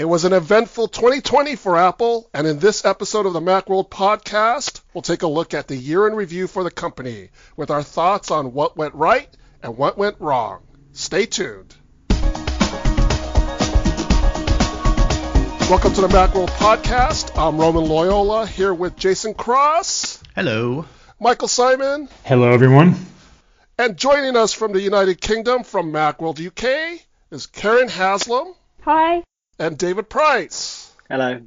It was an eventful 2020 for Apple, and in this episode of the Macworld podcast, we'll take a look at the year in review for the company with our thoughts on what went right and what went wrong. Stay tuned. Welcome to the Macworld podcast. I'm Roman Loyola here with Jason Cross. Hello. Michael Simon. Hello, everyone. And joining us from the United Kingdom from Macworld UK is Karen Haslam. Hi and David Price. Hello.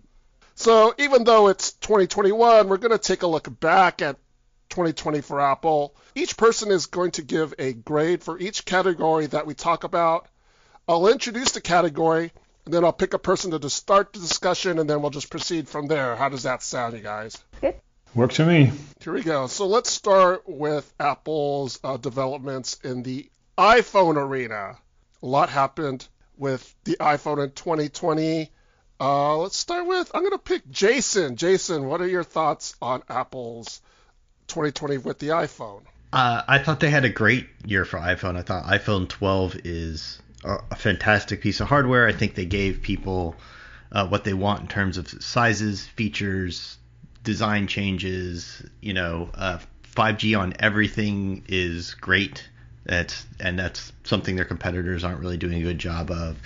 So even though it's 2021, we're going to take a look back at 2020 for Apple. Each person is going to give a grade for each category that we talk about. I'll introduce the category, and then I'll pick a person to start the discussion, and then we'll just proceed from there. How does that sound, you guys? Good. Works for me. Here we go. So let's start with Apple's uh, developments in the iPhone arena. A lot happened with the iPhone in 2020. Uh, let's start with I'm going to pick Jason. Jason, what are your thoughts on Apple's 2020 with the iPhone? Uh, I thought they had a great year for iPhone. I thought iPhone 12 is a, fantastic piece of hardware. I think they gave people uh, what they want in terms of sizes, features, design changes. You know, 5G uh, on everything is great. That's and that's something their competitors aren't really doing a good job of.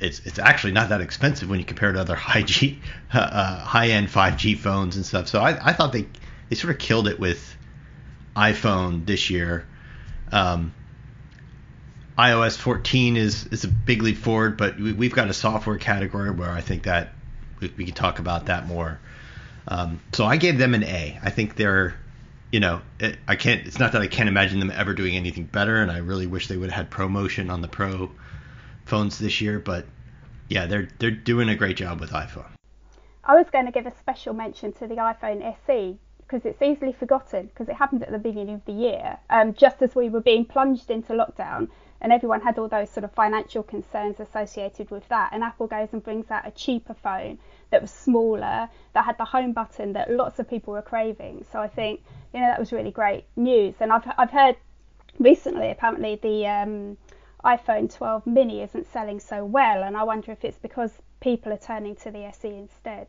It's it's actually not that expensive when you compare to other high G, uh, uh high end 5G phones and stuff. So I, I thought they they sort of killed it with iPhone this year. Um, iOS 14 is is a big leap forward, but we, have got a software category where I think that we, we can talk about that more. Um, so I gave them an A. I think they're you know, it, I can't. It's not that I can't imagine them ever doing anything better, and I really wish they would have had ProMotion on the Pro phones this year. But yeah, they're they're doing a great job with iPhone. I was going to give a special mention to the iPhone SE because it's easily forgotten because it happened at the beginning of the year, um, just as we were being plunged into lockdown and everyone had all those sort of financial concerns associated with that. And Apple goes and brings out a cheaper phone that was smaller, that had the home button that lots of people were craving. So I think you know that was really great news. And I've I've heard recently apparently the um, iPhone 12 mini isn't selling so well, and I wonder if it's because people are turning to the SE instead.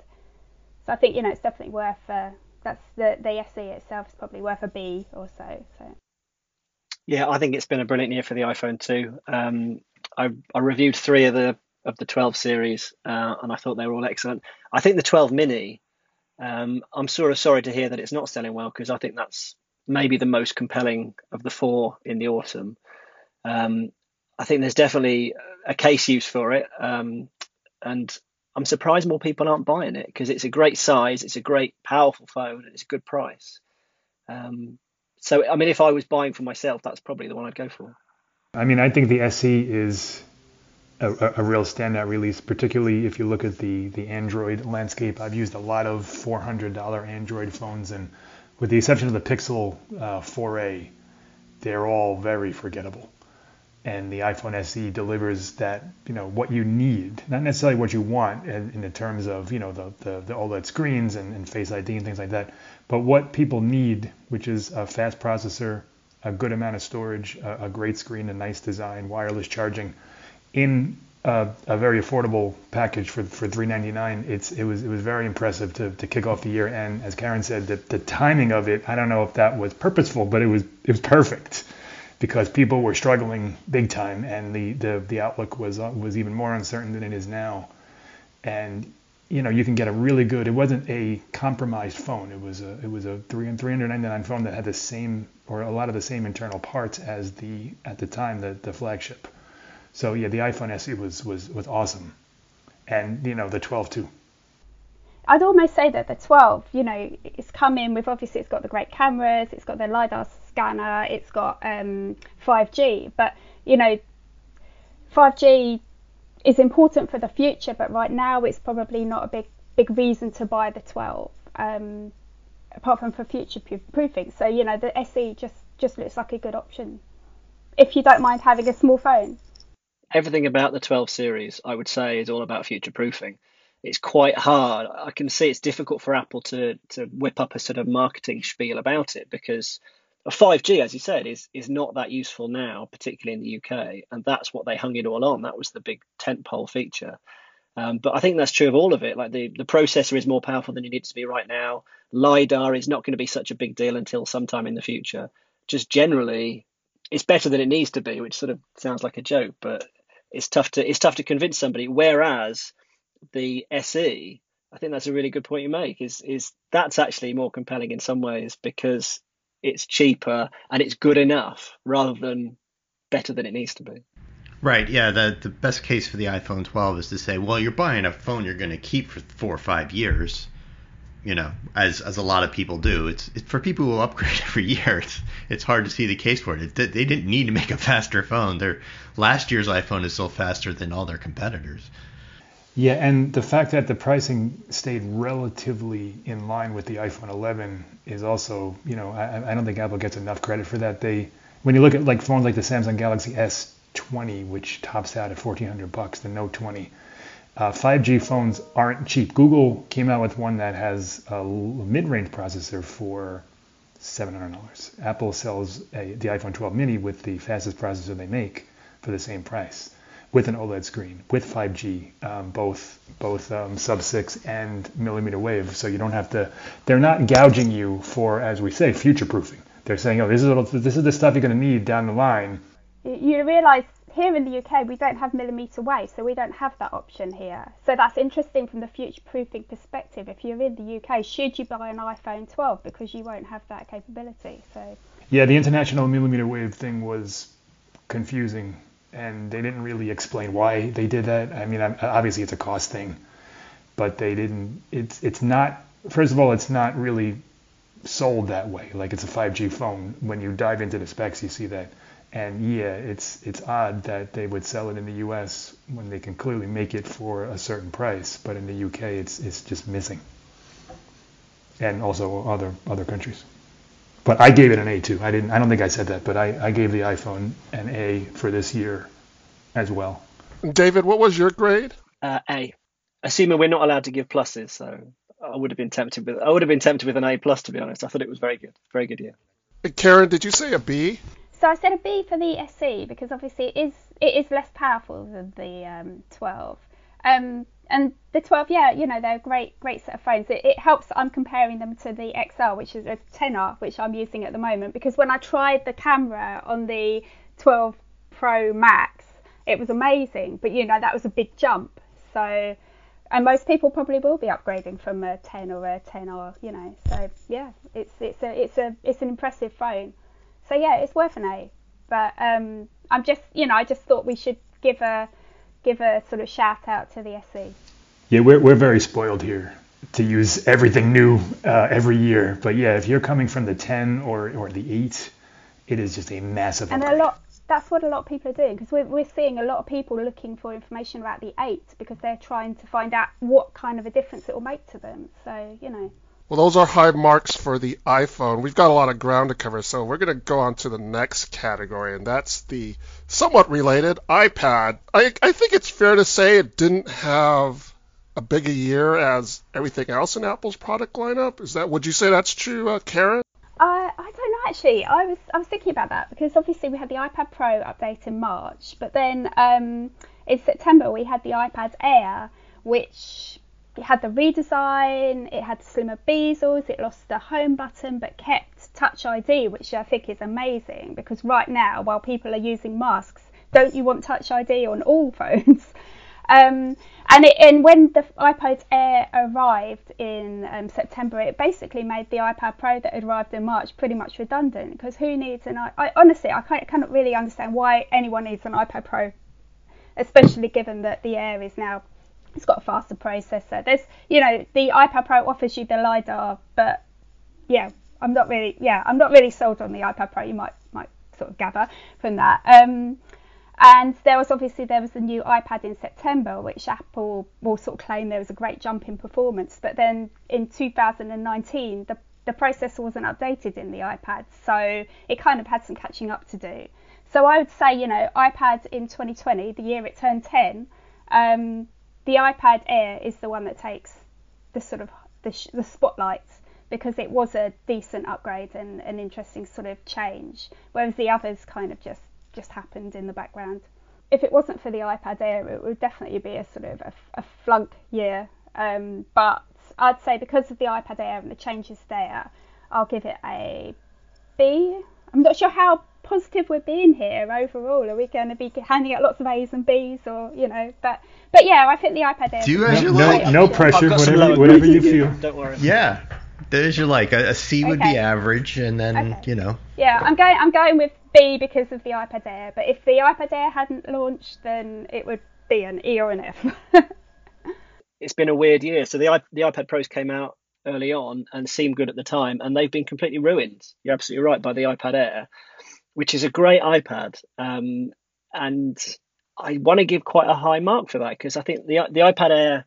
So I think you know it's definitely worth. Uh, that's the the SE itself is probably worth a B or so. So. Yeah, I think it's been a brilliant year for the iPhone too. Um, I, I reviewed three of the of the 12 series, uh, and I thought they were all excellent. I think the 12 mini um, I'm sort of sorry to hear that it's not selling well because I think that's maybe the most compelling of the four in the autumn. Um, I think there's definitely a case use for it, um, and I'm surprised more people aren't buying it because it's a great size, it's a great powerful phone, and it's a good price. Um, so, I mean, if I was buying for myself, that's probably the one I'd go for. I mean, I think the SE is a, a, real standout release, particularly if you look at the the Android landscape. I've used a lot of $400 Android phones, and with the exception of the Pixel uh, 4a, they're all very forgettable. And the iPhone SE delivers that, you know, what you need, not necessarily what you want in, in the terms of, you know, the, the, the OLED screens and, and Face ID and things like that, but what people need, which is a fast processor, a good amount of storage, a, a great screen, a nice design, wireless charging in a, a very affordable package for for 3.99. It's it was it was very impressive to to kick off the year. And as Karen said, the the timing of it, I don't know if that was purposeful, but it was it was perfect because people were struggling big time, and the the the outlook was uh, was even more uncertain than it is now. And you know, you can get a really good. It wasn't a compromised phone. It was a it was a three and 399 phone that had the same or a lot of the same internal parts as the at the time the the flagship. So yeah, the iPhone SE was was was awesome, and you know the 12 too. I'd almost say that the 12, you know, it's come in with obviously it's got the great cameras, it's got the lidar scanner, it's got um, 5G, but you know, 5G is important for the future, but right now it's probably not a big big reason to buy the 12, um, apart from for future proofing. So you know, the SE just just looks like a good option if you don't mind having a small phone everything about the 12 series, I would say, is all about future proofing. It's quite hard. I can see it's difficult for Apple to to whip up a sort of marketing spiel about it because 5G, as you said, is is not that useful now, particularly in the UK, and that's what they hung it all on. That was the big tentpole feature. Um, but I think that's true of all of it. Like the, the processor is more powerful than it needs to be right now. LiDAR is not going to be such a big deal until sometime in the future. Just generally, it's better than it needs to be, which sort of sounds like a joke, but it's tough to it's tough to convince somebody. Whereas the SE, I think that's a really good point you make. Is is that's actually more compelling in some ways because it's cheaper and it's good enough rather than better than it needs to be. Right. Yeah. The the best case for the iPhone 12 is to say, well, you're buying a phone you're going to keep for four or five years. You know, as as a lot of people do. It's, it's for people who upgrade every year. It's it's hard to see the case for it. it. They didn't need to make a faster phone. Their last year's iPhone is still faster than all their competitors. Yeah, and the fact that the pricing stayed relatively in line with the iPhone 11 is also, you know, I, I don't think Apple gets enough credit for that. They, when you look at like phones like the Samsung Galaxy S20, which tops out at 1,400 bucks, the Note 20, uh, 5G phones aren't cheap. Google came out with one that has a mid-range processor for $700. Apple sells a, the iPhone 12 mini with the fastest processor they make for the same price with an OLED screen, with 5G, um, both both um, sub six and millimeter wave. So you don't have to. They're not gouging you for, as we say, future proofing. They're saying, oh, this is this is the stuff you're going to need down the line. You realise here in the UK we don't have millimeter wave, so we don't have that option here. So that's interesting from the future proofing perspective. If you're in the UK, should you buy an iPhone 12 because you won't have that capability? So yeah, the international millimeter wave thing was confusing and they didn't really explain why they did that. I mean, obviously it's a cost thing, but they didn't. It's it's not. First of all, it's not really sold that way. Like it's a 5G phone. When you dive into the specs, you see that. And yeah, it's it's odd that they would sell it in the U.S. when they can clearly make it for a certain price, but in the U.K. it's it's just missing. And also other other countries. But I gave it an A too. I didn't. I don't think I said that, but I, I gave the iPhone an A for this year, as well. David, what was your grade? Uh, a. Assuming we're not allowed to give pluses, so I would have been tempted with. I would have been tempted with an A plus, to be honest. I thought it was very good. Very good year. Karen, did you say a B? So I said a B for the SE because obviously it is it is less powerful than the um, 12. Um, and the 12, yeah, you know, they're a great, great set of phones. It, it, helps. I'm comparing them to the XR, which is a 10R, which I'm using at the moment, because when I tried the camera on the 12 Pro Max, it was amazing. But you know, that was a big jump. So, and most people probably will be upgrading from a 10 or a 10R, you know. So yeah, it's it's a it's a it's an impressive phone. So yeah, it's worth an A. But um, I'm just, you know, I just thought we should give a give a sort of shout out to the SE. Yeah, we're we're very spoiled here to use everything new uh, every year. But yeah, if you're coming from the 10 or or the 8, it is just a massive. And upgrade. a lot. That's what a lot of people are doing because we're, we're seeing a lot of people looking for information about the 8 because they're trying to find out what kind of a difference it will make to them. So, you know. Well, those are high marks for the iPhone. We've got a lot of ground to cover, so we're going to go on to the next category, and that's the somewhat related iPad. I, I think it's fair to say it didn't have a big a year as everything else in Apple's product lineup. Is that? Would you say that's true, uh, Karen? I I don't know actually. I was I was thinking about that because obviously we had the iPad Pro update in March, but then um, in September we had the iPad Air, which it had the redesign, it had slimmer bezels, it lost the home button but kept Touch ID, which I think is amazing because right now, while people are using masks, don't you want Touch ID on all phones? Um, and, it, and when the iPad Air arrived in um, September, it basically made the iPad Pro that arrived in March pretty much redundant because who needs an I, honestly I cannot really understand why anyone needs an iPad Pro, especially given that the Air is now it's got a faster processor. There's, you know, the iPad Pro offers you the lidar, but yeah, I'm not really, yeah, I'm not really sold on the iPad Pro. You might might sort of gather from that. Um, and there was obviously there was the new iPad in September, which Apple will sort of claim there was a great jump in performance. But then in 2019, the the processor wasn't updated in the iPad, so it kind of had some catching up to do. So I would say, you know, iPad in 2020, the year it turned 10, um, the iPad Air is the one that takes the sort of the, the spotlight because it was a decent upgrade and an interesting sort of change, whereas the others kind of just just happened in the background. if it wasn't for the iPad Air, it would definitely be a sort of a, a flunk year. Um, but I'd say because of the iPad Air and the changes there, I'll give it a B. I'm not sure how positive we're being here overall. Are we going to be handing out lots of A's and B's, or you know? But but yeah, I think the iPad Air. Do you is as you no, like. no option. pressure, I've got some whatever, lower whatever you feel. Don't worry. Yeah, there's your like. A, a C would be average, and then Okay. you know. Yeah, I'm going. I'm going with B because of the iPad Air. But if the iPad Air hadn't launched, then it would be an E or an F. it's been a weird year. So the the iPad Pros came out early on and seemed good at the time, and they've been completely ruined. You're absolutely right by the iPad Air, which is a great iPad, um, and I want to give quite a high mark for that because I think the the iPad Air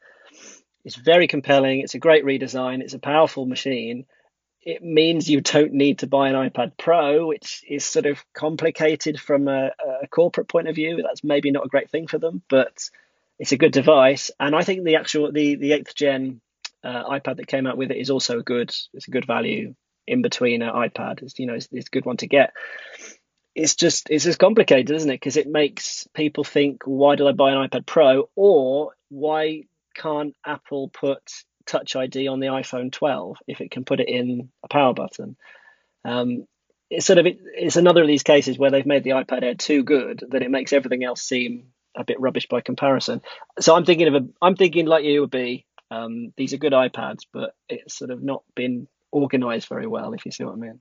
is very compelling. It's a great redesign. It's a powerful machine. It means you don't need to buy an iPad Pro, which is sort of complicated from a, a corporate point of view. That's maybe not a great thing for them, but it's a good device. And I think the actual the the eighth gen uh, iPad that came out with it is also a good. It's a good value in between an iPad. It's you know it's, it's a good one to get. It's just it's just complicated, isn't it? Because it makes people think, why did I buy an iPad Pro, or why can't Apple put Touch ID on the iPhone 12 if it can put it in a power button? Um, it's sort of it's another of these cases where they've made the iPad Air too good that it makes everything else seem a bit rubbish by comparison. So I'm thinking of a I'm thinking like you would be. Um, these are good iPads, but it's sort of not been organized very well, if you see what I mean.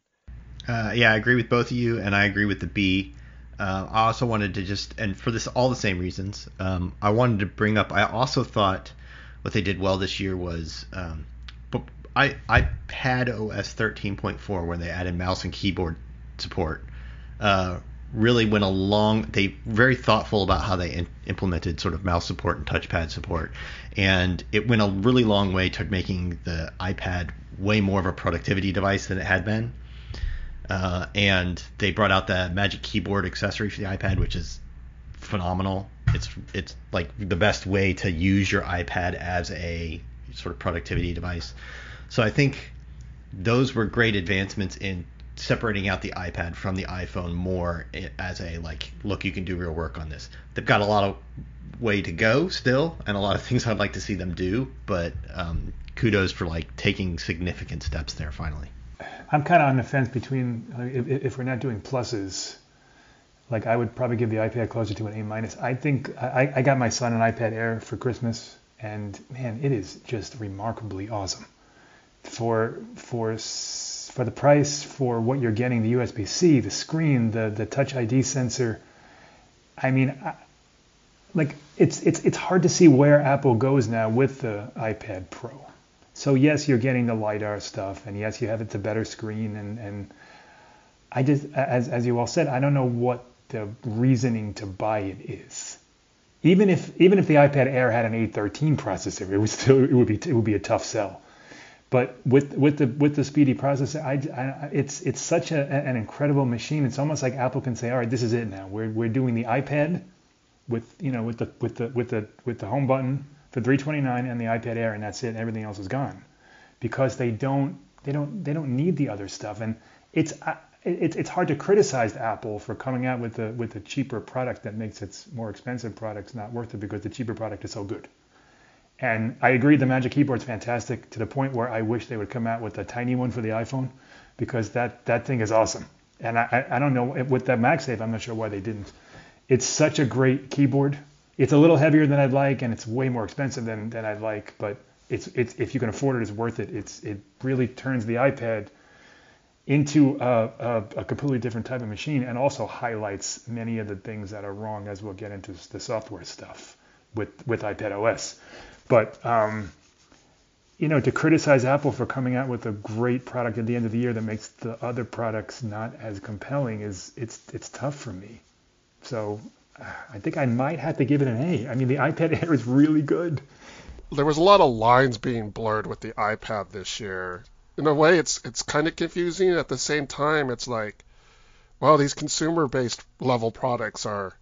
Uh, yeah, I agree with both of you, and I agree with the B. Uh, I also wanted to just, and for this, all the same reasons, um, I wanted to bring up. I also thought what they did well this year was, um, but I iPad OS 13.4, where they added mouse and keyboard support, uh, really went a long. They very thoughtful about how they in, implemented sort of mouse support and touchpad support, and it went a really long way toward making the iPad way more of a productivity device than it had been. Uh, and they brought out the Magic Keyboard accessory for the iPad, which is phenomenal. It's it's like the best way to use your iPad as a sort of productivity device. So I think those were great advancements in separating out the iPad from the iPhone more as a like, look, you can do real work on this. They've got a lot of way to go still, and a lot of things I'd like to see them do. But um, kudos for like taking significant steps there finally. I'm kind of on the fence between if, if we're not doing pluses, like I would probably give the iPad closer to an A minus. I think I, I got my son an iPad Air for Christmas, and man, it is just remarkably awesome. For for for the price, for what you're getting, the USB-C, the screen, the the Touch ID sensor. I mean, I, like it's it's it's hard to see where Apple goes now with the iPad Pro. So yes, you're getting the lidar stuff, and yes, you have it's a better screen, and and I just as as you all said, I don't know what the reasoning to buy it is. Even if even if the iPad Air had an A13 processor, it would still it would be it would be a tough sell. But with with the with the speedy processor, I, I it's it's such a, an incredible machine. It's almost like Apple can say, all right, this is it now. We're we're doing the iPad with you know with the with the with the with the home button for 329 and the iPad Air, and that's it. Everything else is gone because they don't they don't they don't need the other stuff. And it's uh, it's it's hard to criticize Apple for coming out with a with a cheaper product that makes its more expensive products not worth it because the cheaper product is so good. And I agree, the Magic Keyboard's fantastic to the point where I wish they would come out with a tiny one for the iPhone because that that thing is awesome. And I I I don't know with that MagSafe, I'm not sure why they didn't. It's such a great keyboard. It's a little heavier than I'd like, and it's way more expensive than, than I'd like. But it's it's if you can afford it, it's worth it. It's it really turns the iPad into a, a, a completely different type of machine, and also highlights many of the things that are wrong, as we'll get into the software stuff with with iPad OS. But um, you know, to criticize Apple for coming out with a great product at the end of the year that makes the other products not as compelling is it's it's tough for me. So I think I might have to give it an A. I mean, the iPad Air is really good. There was a lot of lines being blurred with the iPad this year. In a way, it's it's kind of confusing. At the same time, it's like, well, these consumer-based level products are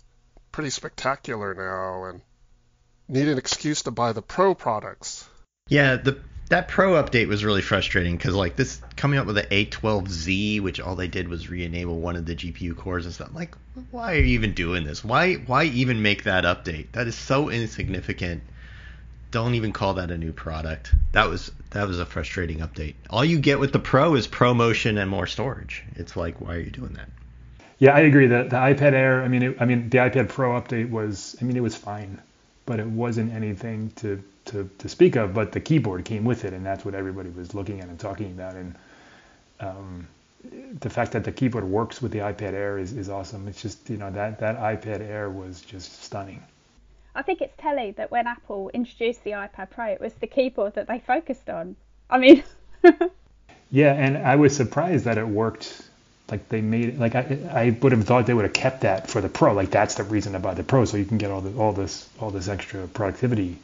pretty spectacular now, and need an excuse to buy the pro products. Yeah, the That Pro update was really frustrating because like this coming up with the A12Z, which all they did was re-enable one of the GPU cores and stuff. Like, why are you even doing this? Why why even make that update? That is so insignificant. Don't even call that a new product. That was that was a frustrating update. All you get with the Pro is ProMotion and more storage. It's like, why are you doing that? Yeah, I agree. The the iPad Air, I mean, it, I mean, the iPad Pro update was, I mean, it was fine, but it wasn't anything to to, to speak of, but the keyboard came with it, and that's what everybody was looking at and talking about. And um, the fact that the keyboard works with the iPad Air is, is awesome. It's just you know that that iPad Air was just stunning. I think it's telling that when Apple introduced the iPad Pro, it was the keyboard that they focused on. I mean. yeah, and I was surprised that it worked. Like they made it. Like I, I would have thought they would have kept that for the Pro. Like that's the reason to buy the Pro, so you can get all the all this all this extra productivity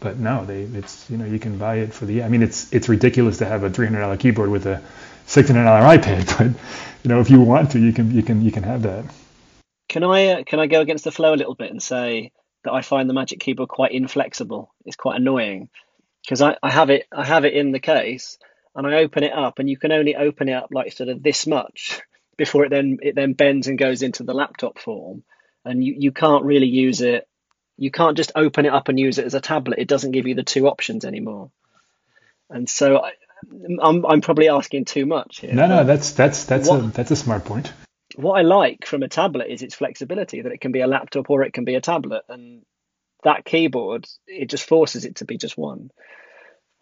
but no, they it's you know you can buy it for the. I mean, it's it's ridiculous to have a three hundred dollar keyboard with a six hundred dollar iPad, but you know if you want to, you can you can you can have that. Can I uh, can I go against the flow a little bit and say that I find the Magic Keyboard quite inflexible. It's quite annoying because I, I have it I have it in the case and I open it up and you can only open it up like sort of this much before it then it then bends and goes into the laptop form and you, you can't really use it you can't just open it up and use it as a tablet. It doesn't give you the two options anymore. And so I, I'm I'm probably asking too much here. No, no, that's that's that's what, a that's a smart point. What I like from a tablet is its flexibility that it can be a laptop or it can be a tablet, and that keyboard it just forces it to be just one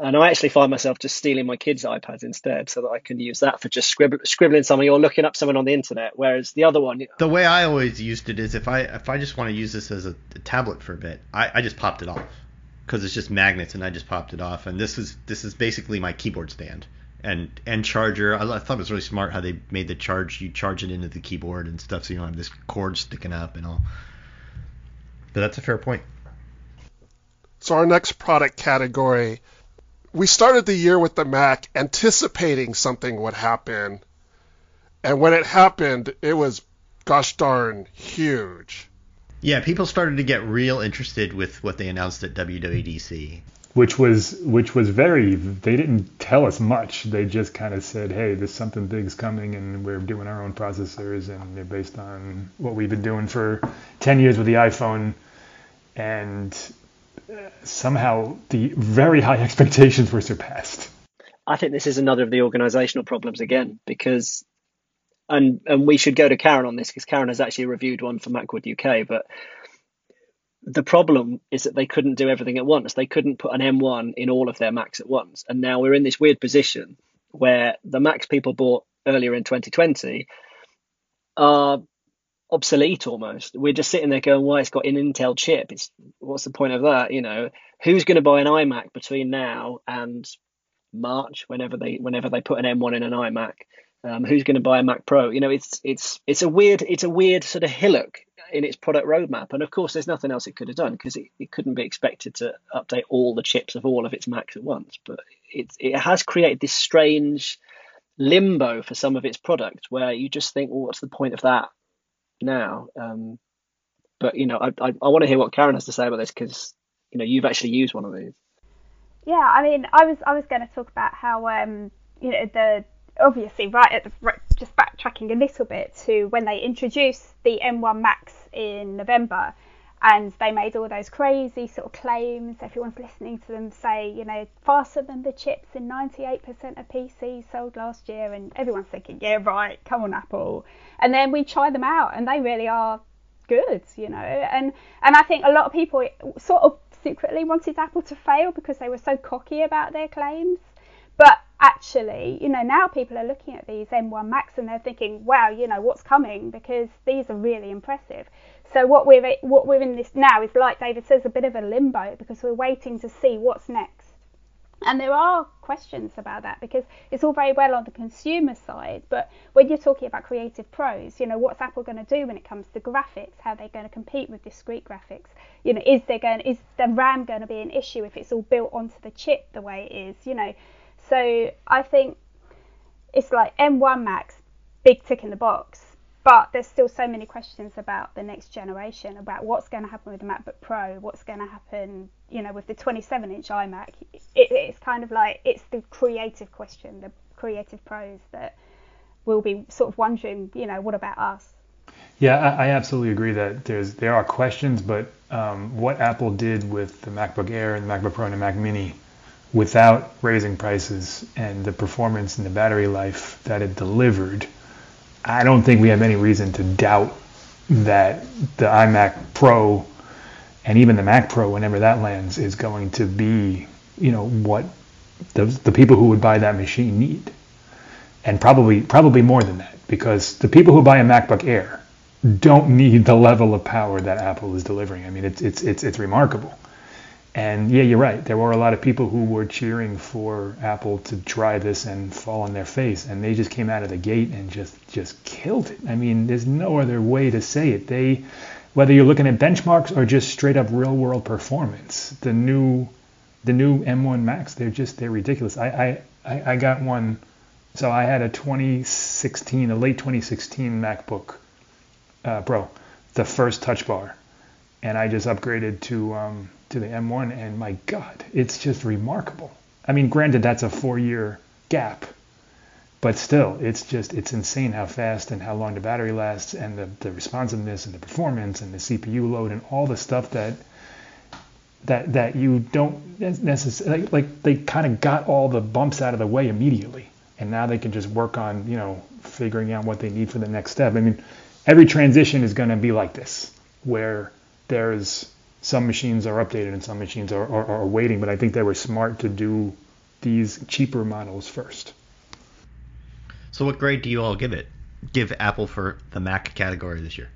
and I actually find myself just stealing my kids' iPads instead, so that I can use that for just scribbling something or looking up someone on the internet. Whereas the other one, the way I always used it is if I if I just want to use this as a, a tablet for a bit, I, I just popped it off because it's just magnets, and I just popped it off. And this is this is basically my keyboard stand and and charger. I, I thought it was really smart how they made the charge. You charge it into the keyboard and stuff, so you don't have this cord sticking up and all. But that's a fair point. So our next product category we started the year with the Mac anticipating something would happen. And when it happened, it was gosh darn huge. Yeah, people started to get real interested with what they announced at WWDC. Which was which was very they didn't tell us much. They just kind of said, "Hey, there's something big's coming and we're doing our own processors and they're based on what we've been doing for 10 years with the iPhone." And somehow the very high expectations were surpassed. I think this is another of the organisational problems again, because and and we should go to Karen on this because Karen has actually reviewed one for Macworld UK, but the problem is that they couldn't do everything at once. They couldn't put an M1 in all of their Macs at once, and now we're in this weird position where the Macs people bought earlier in 2020 are obsolete almost. We're just sitting there going, "Why well, it's got an Intel chip? It's what's the point of that?" You know, who's going to buy an iMac between now and March, whenever they whenever they put an M1 in an iMac? Um, who's going to buy a Mac Pro? You know, it's it's it's a weird it's a weird sort of hillock in its product roadmap, and of course, there's nothing else it could have done because it, it couldn't be expected to update all the chips of all of its Macs at once. But it it has created this strange limbo for some of its products where you just think, well, what's the point of that? Now. Um, but you know, I, I, I want to hear what Karen has to say about this because you know you've actually used one of these. Yeah, I mean, I was I was going to talk about how um, you know the obviously right at the right, just backtracking a little bit to when they introduced the M1 Macs in November and they made all those crazy sort of claims. Everyone's listening to them say, you know, faster than the chips in 98% of PCs sold last year, and everyone's thinking, yeah, right, come on, Apple. And then we try them out, and they really are good, you know. And and I think a lot of people sort of secretly wanted Apple to fail because they were so cocky about their claims. But actually, you know, now people are looking at these M1 Macs and they're thinking, wow, you know, what's coming? Because these are really impressive. So what we're what we're in this now is like David says, a bit of a limbo because we're waiting to see what's next. And there are questions about that because it's all very well on the consumer side, but when you're talking about creative pros, you know, what's Apple going to do when it comes to graphics? How are they going to compete with discrete graphics? You know, is there going is the RAM going to be an issue if it's all built onto the chip the way it is? You know, so I think it's like M1 Macs, big tick in the box but there's still so many questions about the next generation, about what's going to happen with the MacBook Pro, what's going to happen, you know, with the 27-inch iMac. It, it's kind of like it's the creative question, the creative pros that will be sort of wondering, you know, what about us? Yeah, I, I absolutely agree that there's there are questions, but um, what Apple did with the MacBook Air and the MacBook Pro and the Mac Mini, without raising prices and the performance and the battery life that it delivered I don't think we have any reason to doubt that the iMac Pro and even the Mac Pro, whenever that lands, is going to be, you know, what the, the people who would buy that machine need, and probably probably more than that, because the people who buy a MacBook Air don't need the level of power that Apple is delivering. I mean, it's it's it's it's remarkable. And yeah, you're right. There were a lot of people who were cheering for Apple to try this and fall on their face, and they just came out of the gate and just just killed it. I mean, there's no other way to say it. They, whether you're looking at benchmarks or just straight up real world performance, the new the new M1 Macs, they're just they're ridiculous. I I I got one. So I had a 2016, a late 2016 MacBook uh, Pro, the first Touch Bar, and I just upgraded to um, to the M1, and my God, it's just remarkable. I mean, granted, that's a four-year gap, but still, it's just it's insane how fast and how long the battery lasts, and the, the responsiveness and the performance and the CPU load and all the stuff that that that you don't necessarily like, like they kind of got all the bumps out of the way immediately, and now they can just work on you know figuring out what they need for the next step. I mean, every transition is going to be like this, where there's some machines are updated and some machines are, are, are waiting, but I think they were smart to do these cheaper models first. So, what grade do you all give it? Give Apple for the Mac category this year?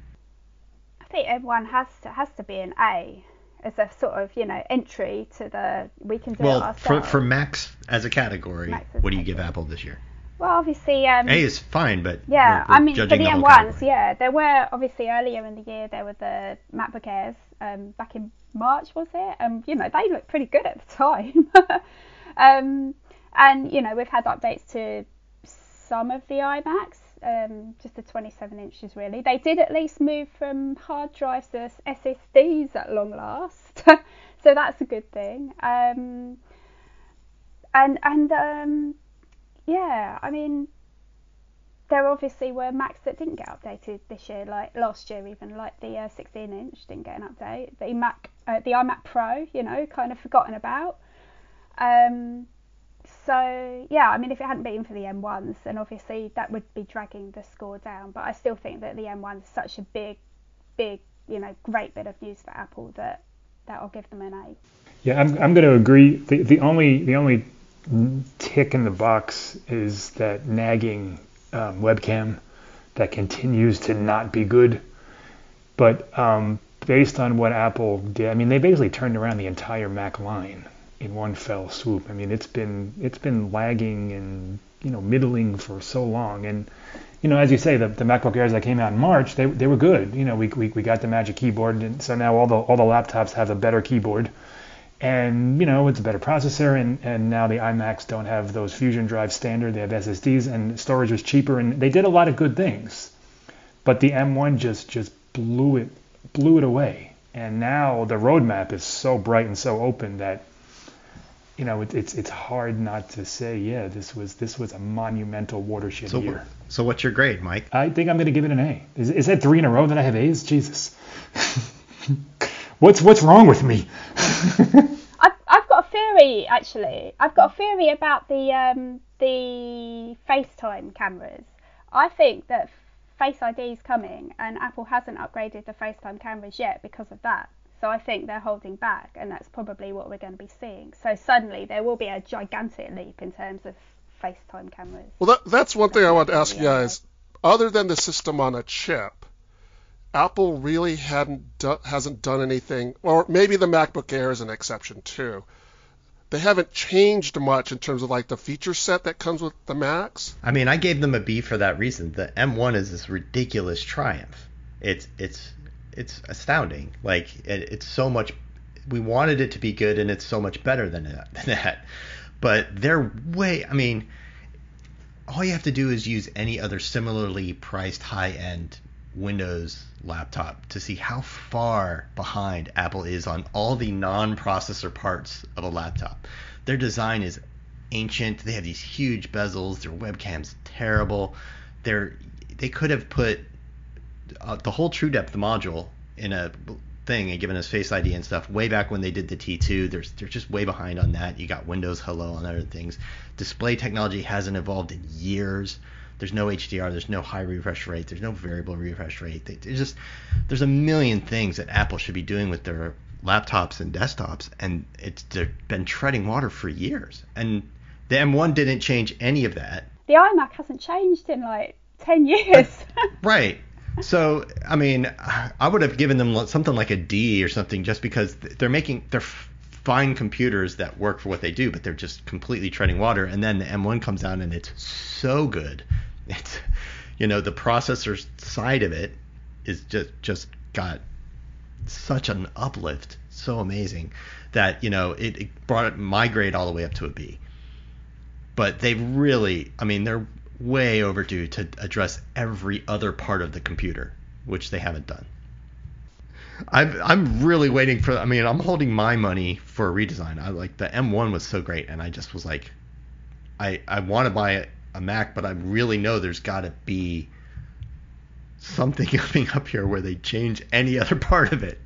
I think everyone has to has to be an A as a sort of you know entry to the we can do well, it ourselves. for for Macs as a category, Macs as what do you a give. Apple this year? well, obviously, um, A is fine, but Yeah, we're, we're I mean, for the the M1s, category. yeah, there were obviously earlier in the year there were the MacBook Airs um, back in March, was it? Um, you know, they looked pretty good at the time. um, and you know, we've had updates to some of the iMacs, um, just the 27 inches really. They did at least move from hard drives to SSDs at long last, so that's a good thing. Um, and and um, yeah, I mean, there obviously were Macs that didn't get updated this year, like last year even, like the uh, 16 inch didn't get an update. The Mac, uh, the iMac Pro, you know, kind of forgotten about. Um, so yeah, I mean, if it hadn't been for the M1s, then obviously that would be dragging the score down. But I still think that the M1 is such a big, big, you know, great bit of news for Apple that that I'll give them an A. Yeah, I'm, I'm going to agree. The, the only the only tick in the box is that nagging um, webcam that continues to not be good. But um, based on what Apple did, I mean, they basically turned around the entire Mac line in one fell swoop. I mean, it's been it's been lagging and you know middling for so long. And you know, as you say, the, the MacBook Airs that came out in March, they, they were good. You know, we, we, we got the Magic Keyboard, and so now all the all the laptops have a better keyboard and you know it's a better processor and, and now the iMacs don't have those fusion drives standard they have SSDs and storage was cheaper and they did a lot of good things. But the M1 just just blew it blew it away. And now the roadmap is so bright and so open that you know it, it's it's hard not to say yeah this was this was a monumental watershed So, year. so what's your grade, Mike? I think I'm going to give it an A. Is, is that three in a row that I have A's? Jesus. What's what's wrong with me I've, I've got a theory actually. I've got a theory about the um, the FaceTime cameras. I think that Face ID is coming, and Apple hasn't upgraded the FaceTime cameras yet because of that. So I think they're holding back, and that's probably what we're going to be seeing. So suddenly there will be a gigantic leap in terms of FaceTime cameras. Well, that, that's one thing I want to ask you guys. Other than the system on a chip, Apple really hadn't do, hasn't done anything, or maybe the MacBook Air is an exception too. They haven't changed much in terms of like the feature set that comes with the Macs. I mean, I gave them a B for that reason. The M1 is this ridiculous triumph. It's it's it's astounding. Like it, it's so much. We wanted it to be good, and it's so much better than that. Than that. But they're way. I mean, all you have to do is use any other similarly priced high-end Windows laptop to see how far behind Apple is on all the non-processor parts of a laptop. Their design is ancient. They have these huge bezels. Their webcam's terrible. They're they could have put uh, the whole TrueDepth module in a thing and given us Face ID and stuff way back when they did the T2. They're, they're just way behind on that. You got Windows Hello and other things. Display technology hasn't evolved in years. There's no HDR. There's no high refresh rate. There's no variable refresh rate. There's just there's a million things that Apple should be doing with their laptops and desktops, and it's they've been treading water for years. And the M1 didn't change any of that. The iMac hasn't changed in like ten years. right. So, I mean, I would have given them something like a D or something just because they're making they're fine computers that work for what they do, but they're just completely treading water. And then the M1 comes out and it's so good. It's you know the processor side of it is just just got such an uplift, so amazing that you know it, it brought my grade all the way up to a B. But they really, I mean, they're way overdue to address every other part of the computer, which they haven't done. I'm I'm really waiting for. I mean, I'm holding my money for a redesign. I like the M1 was so great, and I just was like, I I want to buy a Mac, but I really know there's got to be something coming up here where they change any other part of it.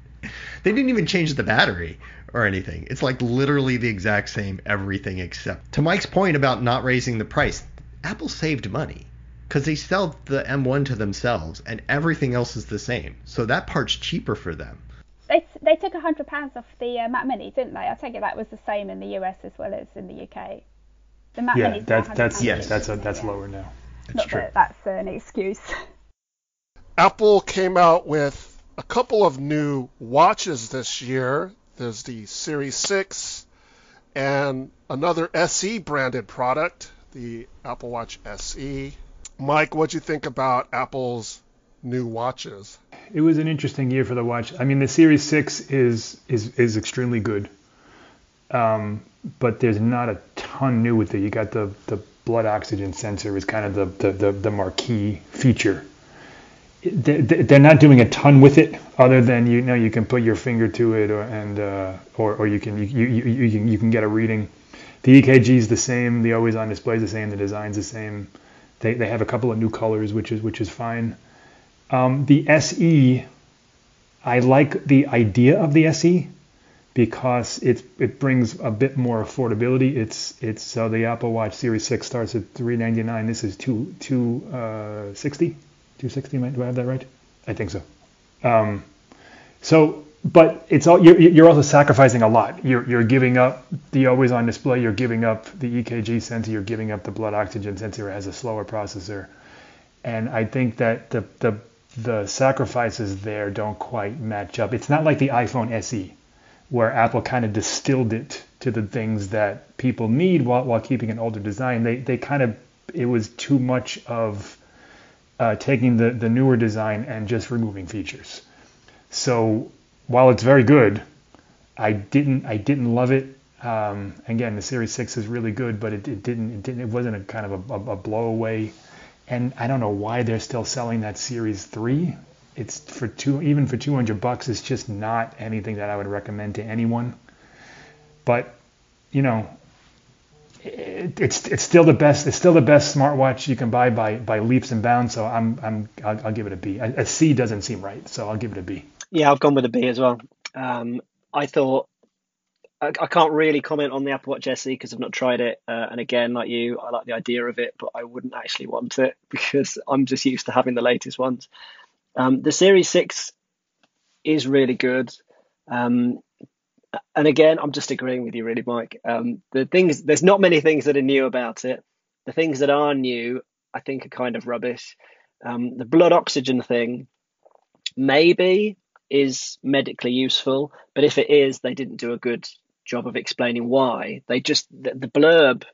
They didn't even change the battery or anything. It's like literally the exact same everything except. To Mike's point about not raising the price, Apple saved money because they sell the M1 to themselves and everything else is the same. So that part's cheaper for them. They, they took hundred pounds off the uh, Mac Mini, didn't they? I take it that was the same in the US as well as in the UK. The Mac yeah, that's that's yes, that's a, that's lower now. It's Not true. that that's an excuse. Apple came out with a couple of new watches this year. There's the Series 6 and another SE branded product the Apple Watch SE. Mike, what'd you think about Apple's new watches? It was an interesting year for the watch. I mean, the Series 6 is is is extremely good, um, but there's not a ton new with it. You got the the blood oxygen sensor is kind of the the, the, the marquee feature. They're not doing a ton with it, other than you know you can put your finger to it, or and uh, or, or you can you, you, you, can you can get a reading the EKG is the same. The always on display is the same. The design's the same. They, they have a couple of new colors, which is which is fine. Um, the SE, I like the idea of the SE because it it brings a bit more affordability. It's it's so the Apple Watch Series 6 starts at 399. This is 2 260. Uh, 260. Do I have that right? I think so. Um, so but it's all you're, you're also sacrificing a lot. You're, you're giving up the always on display. You're giving up the EKG sensor. You're giving up the blood oxygen sensor. It has a slower processor, and I think that the the the sacrifices there don't quite match up. It's not like the iPhone SE, where Apple kind of distilled it to the things that people need while while keeping an older design. They they kind of it was too much of uh, taking the the newer design and just removing features. So while it's very good, I didn't I didn't love it. Um, again, the Series Six is really good, but it, it didn't it didn't it wasn't a kind of a, a, a blowaway. And I don't know why they're still selling that Series Three. It's for two even for 200 bucks. It's just not anything that I would recommend to anyone. But you know, it, it's it's still the best. It's still the best smartwatch you can buy by by leaps and bounds. So I'm I'm I'll, I'll give it a B. A, a C doesn't seem right, so I'll give it a B. Yeah, I've gone with a B as well. Um, I thought I, can't really comment on the Apple Watch SE because I've not tried it. Uh, and again, like you, I like the idea of it, but I wouldn't actually want it because I'm just used to having the latest ones. Um, the Series Six is really good. Um, and again, I'm just agreeing with you, really, Mike. Um, the things there's not many things that are new about it. The things that are new, I think, are kind of rubbish. Um, the blood oxygen thing, maybe, is medically useful, but if it is, they didn't do a good job of explaining why. They just the, the blurb,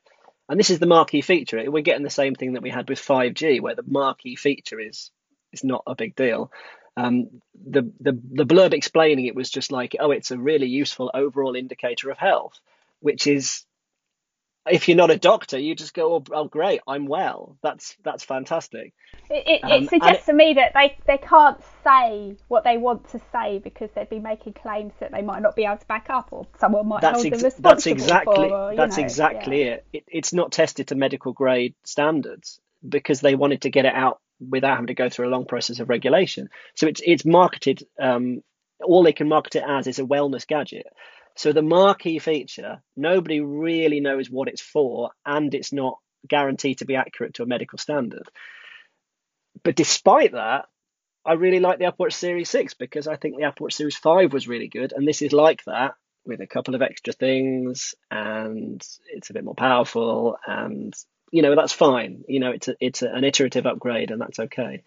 and this is the marquee feature. We're getting the same thing that we had with 5G, where the marquee feature is is not a big deal. Um, the, the the blurb explaining it was just like, oh, it's a really useful overall indicator of health, which is if you're not a doctor, you just go, oh, oh great, I'm well. That's that's fantastic. It, it, um, it suggests to me that they, they can't say what they want to say because they'd be making claims that they might not be able to back up, or someone might hold ex- them responsible That's exactly for, or, that's know, exactly yeah. it. it. It's not tested to medical grade standards because they wanted to get it out without having to go through a long process of regulation. So it's it's marketed. Um, all they can market it as is a wellness gadget. So the marquee feature, nobody really knows what it's for, and it's not guaranteed to be accurate to a medical standard. But despite that, I really like the Apple Watch Series 6 because I think the Apple Watch Series 5 was really good, and this is like that with a couple of extra things, and it's a bit more powerful, and you know that's fine. You know, it's a, it's a, an iterative upgrade, and that's okay.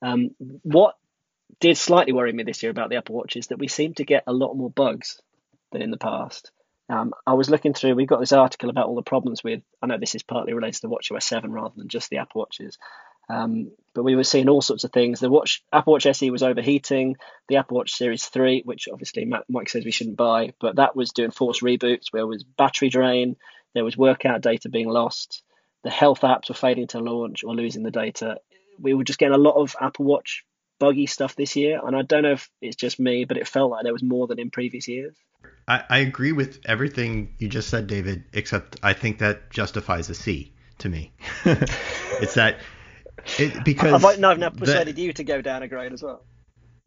Um, what did slightly worry me this year about the Apple Watch is that we seem to get a lot more bugs than in the past. Um, I was looking through, We've got this article about all the problems with, I know this is partly related to WatchOS 7 rather than just the Apple Watches, um, but we were seeing all sorts of things. The watch Apple Watch SE was overheating. The Apple Watch Series 3, which obviously Mike says we shouldn't buy, but that was doing forced reboots where was battery drain, there was workout data being lost, the health apps were failing to launch or losing the data. We were just getting a lot of Apple Watch buggy stuff this year, and I don't know if it's just me, but it felt like there was more than in previous years. I, I agree with everything you just said, David, except I think that justifies a C to me. it's that it, because I've, no, I've now persuaded the, you to go down a grade as well.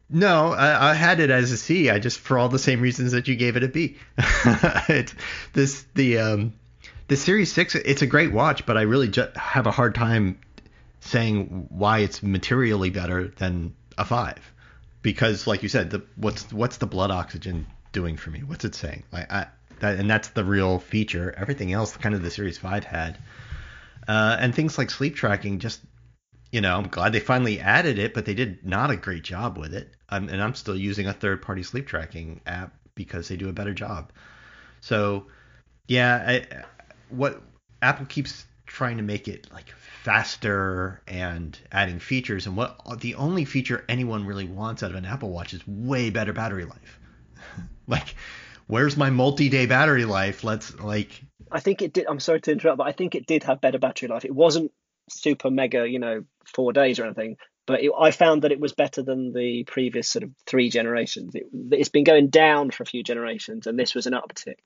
No, I, I, had it as a C. I just for all the same reasons that you gave it a B. it's this the um the Series Six. It's a great watch, but I really ju- have a hard time saying why it's materially better than a five, because like you said, the what's what's the blood oxygen doing for me? What's it saying? Like I that and that's the real feature. Everything else, kind of the Series Five had, uh, and things like sleep tracking. Just you know, I'm glad they finally added it, but they did not a great job with it. Um, and I'm still using a third-party sleep tracking app because they do a better job. So yeah, I, what Apple keeps trying to make it like faster and adding features and what the only feature anyone really wants out of an Apple Watch is way better battery life. like where's my multi-day battery life? Let's like I think it did I'm sorry to interrupt but I think it did have better battery life. It wasn't super mega, you know, 4 days or anything, but it, I found that it was better than the previous sort of three generations. It, it's been going down for a few generations and this was an uptick,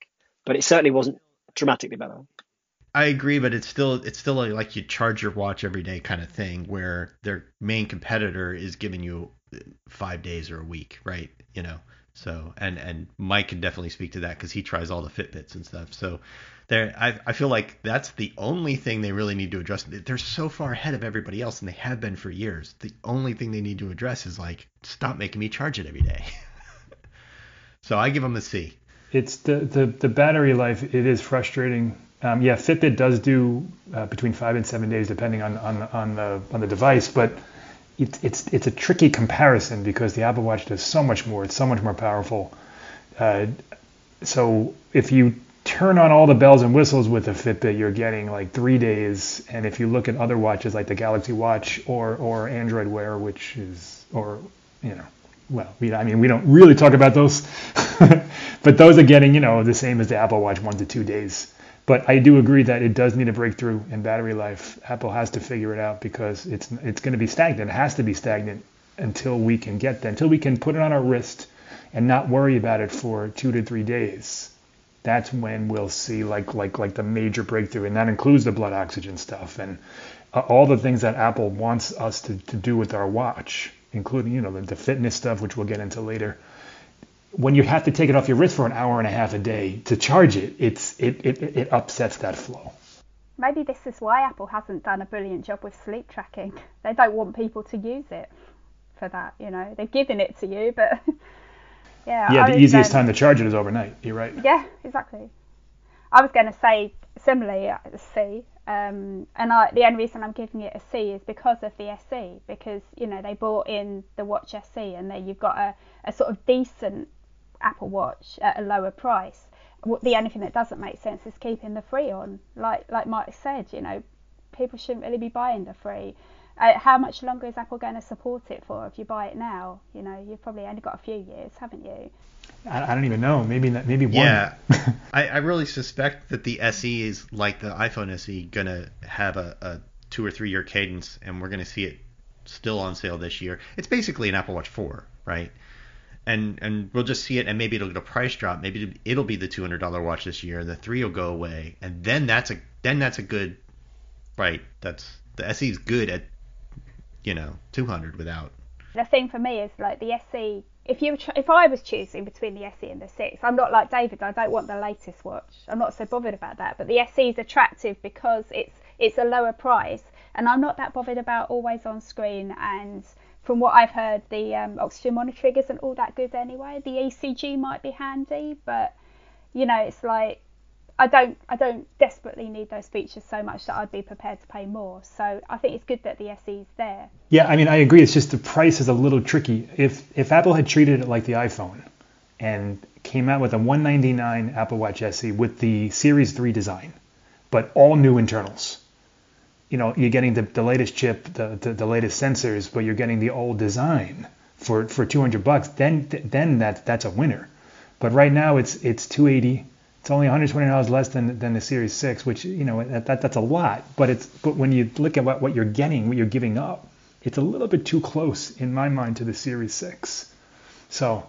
but it certainly wasn't dramatically better. I agree, but it's still it's still a, like you charge your watch every day kind of thing, where their main competitor is giving you five days or a week, right? You know, so and and Mike can definitely speak to that because he tries all the Fitbits and stuff. So there, I I feel like that's the only thing they really need to address. They're so far ahead of everybody else, and they have been for years. The only thing they need to address is like stop making me charge it every day. so I give them a C. It's the, the the battery life. It is frustrating um, yeah, Fitbit does do uh, between five and seven days, depending on on, on the on the device, but it's it's it's a tricky comparison because the Apple Watch does so much more. It's so much more powerful. Uh, so if you turn on all the bells and whistles with a Fitbit, you're getting like three days. And if you look at other watches like the Galaxy Watch or or Android Wear, which is or you know, well, we, I mean, we don't really talk about those, but those are getting you know the same as the Apple Watch, one to two days. But I do agree that it does need a breakthrough in battery life. Apple has to figure it out because it's it's going to be stagnant. It has to be stagnant until we can get that, until we can put it on our wrist and not worry about it for two to three days. That's when we'll see like like like the major breakthrough, and that includes the blood oxygen stuff and uh, all the things that Apple wants us to, to do with our watch, including you know the, the fitness stuff, which we'll get into later when you have to take it off your wrist for an hour and a half a day to charge it, it's it, it, it upsets that flow. Maybe this is why Apple hasn't done a brilliant job with sleep tracking. They don't want people to use it for that, you know. They've given it to you, but yeah. Yeah, the easiest time to charge it is overnight. You're right. Yeah, exactly. I was going to say similarly uh, C, um, and I, the only reason I'm giving it a C is because of the SE, because you know they brought in the Watch SE, and there you've got a, a sort of decent Apple Watch at a lower price. The only thing that doesn't make sense is keeping the free on. Like like Mike said, you know, people shouldn't really be buying the free. Uh, how much longer is Apple going to support it for? If you buy it now, you know, you've probably only got a few years, haven't you? I, I don't even know. Maybe not, maybe one. Yeah, I, I really suspect that the SE is like the iPhone SE gonna have a, a two or three year cadence, and we're gonna see it still on sale this year. It's basically an Apple Watch 4, right? And and we'll just see it, and maybe it'll get a price drop. Maybe it'll be the two hundred dollar watch this year, and the three will go away, and then that's a then that's a good, right? That's the SE is good at, you know, two hundred without. The thing for me is like the SE. If you if I was choosing between the SE and the six, I'm not like David. I don't want the latest watch. I'm not so bothered about that. But the SE is attractive because it's it's a lower price, and I'm not that bothered about always on screen and from what I've heard, the um, oxygen monitoring isn't all that good anyway. The ECG might be handy, but you know, it's like I don't I don't desperately need those features so much that I'd be prepared to pay more. So I think it's good that the SE is there. Yeah, I mean I agree. It's just the price is a little tricky. If if Apple had treated it like the iPhone and came out with a 199 Apple Watch SE with the Series 3 design, but all new internals, you know, you're getting the, the latest chip, the, the, the latest sensors, but you're getting the old design for, for 200 bucks, then then that that's a winner. But right now it's it's 280. It's only 120 dollars less than than the Series 6, which you know that, that that's a lot. But it's but when you look at what, what you're getting, what you're giving up, it's a little bit too close in my mind to the Series 6. So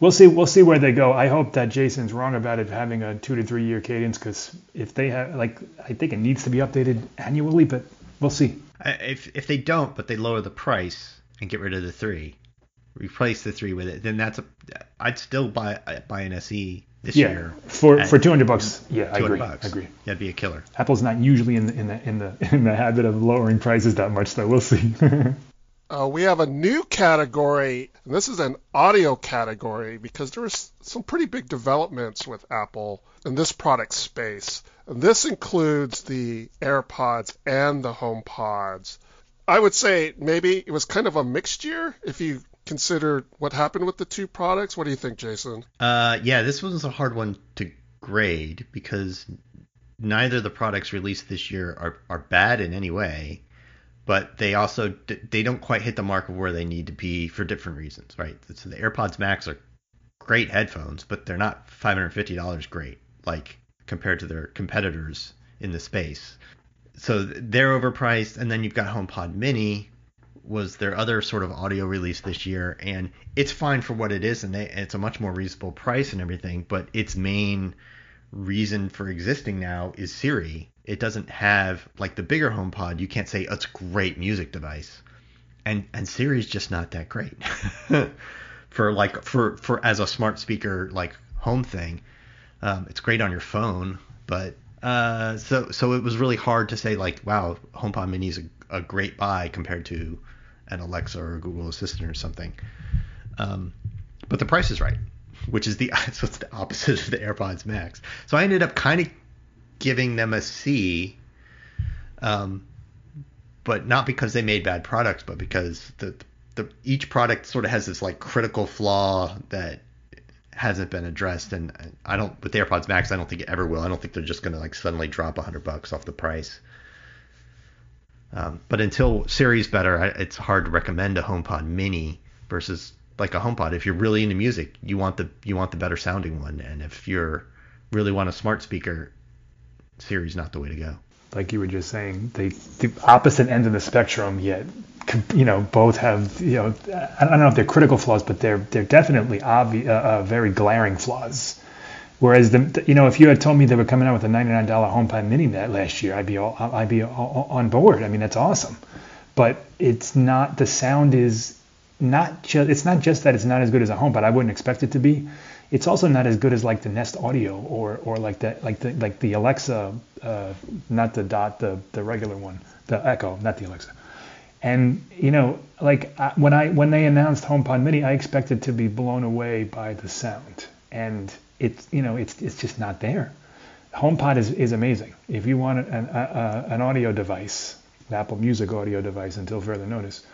we'll see we'll see where they go. I hope that Jason's wrong about it having a two to three year cadence because if they have like I think it needs to be updated annually, but we'll see. If if they don't, but they lower the price and get rid of the three, replace the three with it, then that's a I'd still buy buy an SE this yeah, year for for 200 bucks. Yeah, I 200 agree. bucks. I agree. That'd be a killer. Apple's not usually in the in the in the in the habit of lowering prices that much, so we'll see. Uh, we have a new category, and this is an audio category because there was some pretty big developments with Apple in this product space. And this includes the AirPods and the HomePods. I would say maybe it was kind of a mixed year if you consider what happened with the two products. What do you think, Jason? Uh, yeah, this was a hard one to grade because neither of the products released this year are, are bad in any way but they also they don't quite hit the mark of where they need to be for different reasons, right? So the AirPods Max are great headphones, but they're not $550 great like compared to their competitors in the space. So they're overpriced, and then you've got HomePod Mini was their other sort of audio release this year, and it's fine for what it is, and they, it's a much more reasonable price and everything. But its main reason for existing now is Siri, it doesn't have like the bigger HomePod. You can't say oh, it's a great music device, and and Siri's just not that great for like for for as a smart speaker like home thing. Um, it's great on your phone, but uh, so so it was really hard to say like wow HomePod Mini is a, a great buy compared to an Alexa or a Google Assistant or something. Um, but the price is right, which is the so it's the opposite of the AirPods Max. So I ended up kind of giving them a C, um, but not because they made bad products, but because the, the each product sort of has this like critical flaw that hasn't been addressed. And I don't with AirPods Max, I don't think it ever will. I don't think they're just going to like suddenly drop a hundred bucks off the price. Um, but until Siri's better, it's hard to recommend a HomePod Mini versus like a HomePod. If you're really into music, you want the you want the better sounding one, and if you're really want a smart speaker, Siri's not the way to go. Like you were just saying, they the opposite end of the spectrum, yet you know both have you know I don't know if they're critical flaws, but they're they're definitely obvious, uh, uh, very glaring flaws. Whereas the you know if you had told me they were coming out with a $99 HomePod Mini that last year, I'd be all I'd be all, on board. I mean that's awesome, but it's not the sound is not just it's not just that it's not as good as a HomePod. I wouldn't expect it to be it's also not as good as like the Nest Audio or or like the like the like the Alexa, uh, not the Dot, the the regular one, the Echo, not the Alexa. And you know, like when I when they announced HomePod Mini, I expected to be blown away by the sound, and it's you know it's it's just not there. HomePod is, is amazing. If you want an, a, an audio device, an Apple Music audio device until further notice,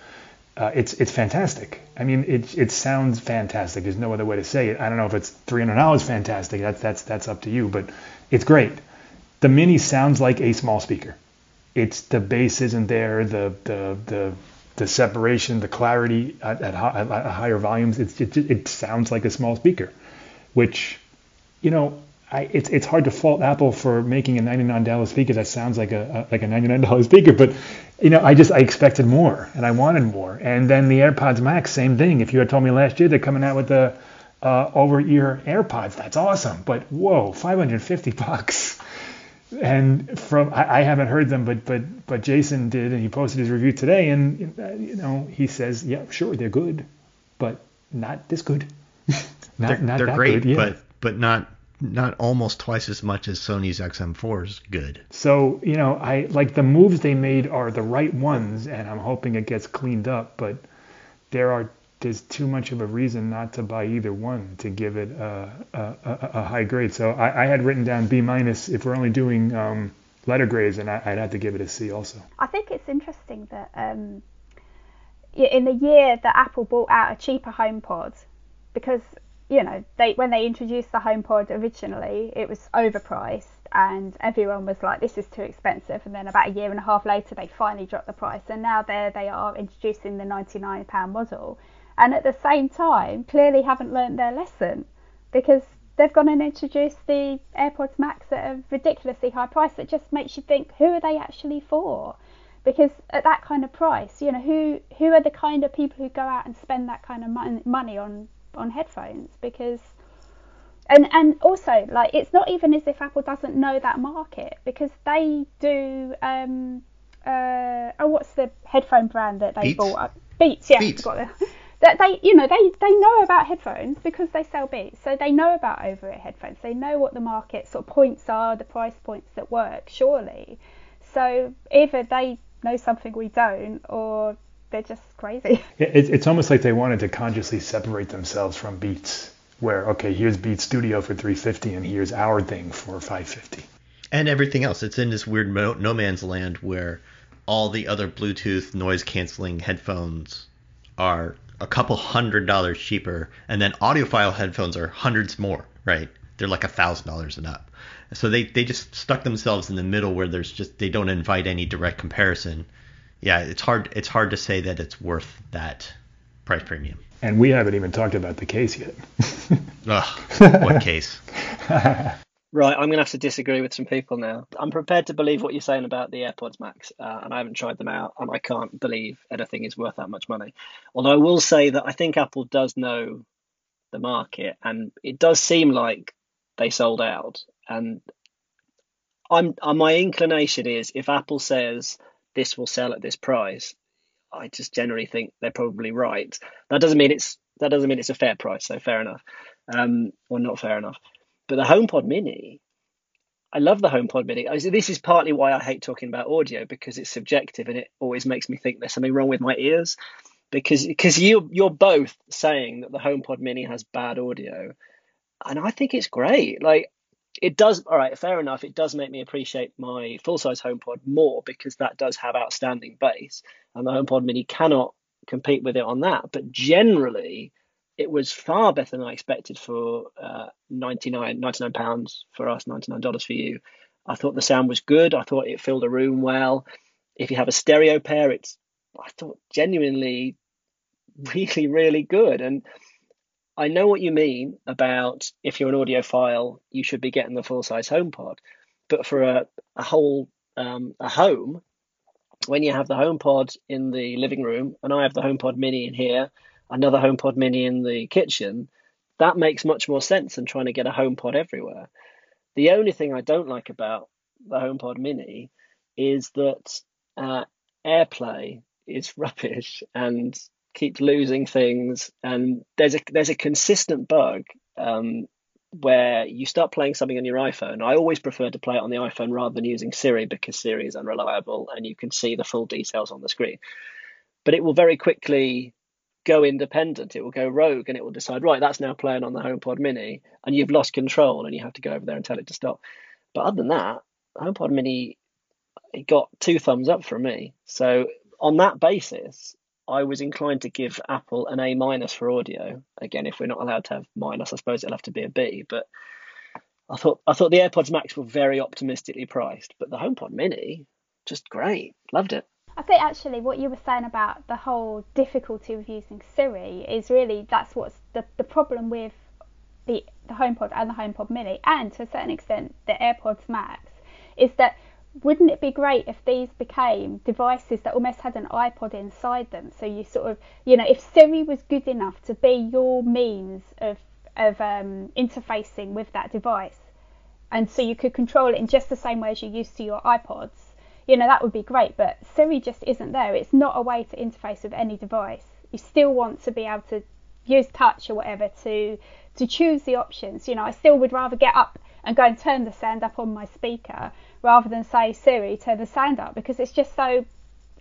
uh, it's it's fantastic. I mean, it it sounds fantastic. There's no other way to say it. I don't know if it's three hundred dollars fantastic. That's that's that's up to you, but it's great. The Mini sounds like a small speaker. It's the bass isn't there. The the the the separation, the clarity at, at, at higher volumes. It's, it it sounds like a small speaker. which, you know, I, it's it's hard to fault Apple for making a $99 speaker that sounds like a, a like a $99 speaker, but you know, I just I expected more and I wanted more. And then the AirPods Max, same thing. If you had told me last year they're coming out with the uh, over-ear AirPods, that's awesome. But whoa, 550 bucks. And from I, I, haven't heard them, but but but Jason did, and he posted his review today, and you know he says, yeah, sure, they're good, but not this good. not, they're, not they're great, good, yeah. but but not not almost twice as much as Sony's XM4 is good. So, you know, I like the moves they made are the right ones and I'm hoping it gets cleaned up, but there are there's too much of a reason not to buy either one to give it a, a, a, a high grade. So I, I, had written down B minus if we're only doing um, letter grades, and I, would have to give it a C also. I think it's interesting that um, in the year that Apple bought out a cheaper HomePod, because you know, they when they introduced the HomePod originally, it was overpriced and everyone was like, this is too expensive. And then about a year and a half later, they finally dropped the price, and now there they are introducing the 99 pound model, and at the same time, clearly haven't learned their lesson because they've gone and introduced the AirPods Max at a ridiculously high price that just makes you think, who are they actually for? Because at that kind of price, you know, who who are the kind of people who go out and spend that kind of money on on headphones because and and also like it's not even as if Apple doesn't know that market because they do um uh oh what's the headphone brand that they Beats? bought Beats yeah Beats. got that they you know they they know about headphones because they sell Beats so they know about over ear headphones they know what the market sort of points are the price points that work surely so either they know something we don't or they're just crazy. It, it's almost like they wanted to consciously separate themselves from Beats, where okay, here's Beats Studio for 350, and here's our thing for 550. And everything else, it's in this weird no man's land where all the other Bluetooth noise canceling headphones are a couple hundred dollars cheaper, and then audiophile headphones are hundreds more, right? They're like a thousand dollars and up. So they, they just stuck themselves in the middle where there's just they don't invite any direct comparison yeah, it's hard it's hard to say that it's worth that price premium. And we haven't even talked about the case yet. Ugh, what case? Right, I'm going to have to disagree with some people now. I'm prepared to believe what you're saying about the AirPods Max, uh, and I haven't tried them out, and I can't believe anything is worth that much money. Although I will say that I think Apple does know the market, and it does seem like they sold out. And I'm, uh, my inclination is if Apple says this will sell at this price, I just generally think they're probably right. That doesn't mean it's that doesn't mean it's a fair price, so fair enough, um, or not fair enough. But the HomePod Mini, I love the HomePod Mini. This is partly why I hate talking about audio because it's subjective and it always makes me think there's something wrong with my ears. Because because you you're both saying that the HomePod Mini has bad audio, and I think it's great. Like it does all right fair enough. It does make me appreciate my full size homepod more because that does have outstanding bass and the homepod mini cannot compete with it on that. But generally it was far better than i expected for uh, 99 99 pounds for us 99 dollars for you. I thought the sound was good. I thought it filled a room well. If you have a stereo pair it's i thought genuinely really really good. And I know what you mean about if you're an audiophile, you should be getting the full size HomePod. But for a, a whole um, a home, when you have the HomePod in the living room and I have the HomePod Mini in here, another HomePod Mini in the kitchen, that makes much more sense than trying to get a HomePod everywhere. The only thing I don't like about the HomePod Mini is that uh, AirPlay is rubbish and keeps losing things, and there's a there's a consistent bug um, where you start playing something on your iPhone. I always prefer to play it on the iPhone rather than using Siri because Siri is unreliable and you can see the full details on the screen. But it will very quickly go independent. It will go rogue and it will decide, right, that's now playing on the HomePod Mini, and you've lost control and you have to go over there and tell it to stop. But other than that, HomePod Mini it got two thumbs up from me. So on that basis, I was inclined to give Apple an A minus for audio. Again, if we're not allowed to have minus, I suppose it'll have to be a B. But I thought I thought the AirPods Max were very optimistically priced, but the HomePod Mini, just great, loved it. I think actually what you were saying about the whole difficulty of using Siri is really that's what's the the problem with the the HomePod and the HomePod Mini, and to a certain extent the AirPods Max, is that wouldn't it be great if these became devices that almost had an iPod inside them? So you sort of, you know, if Siri was good enough to be your means of of um, interfacing with that device, and so you could control it in just the same way as you used to your iPods, you know, that would be great. But Siri just isn't there. It's not a way to interface with any device. You still want to be able to use touch or whatever to to choose the options. You know, I still would rather get up and go and turn the sound up on my speaker rather than say Siri turn the sound up because it's just so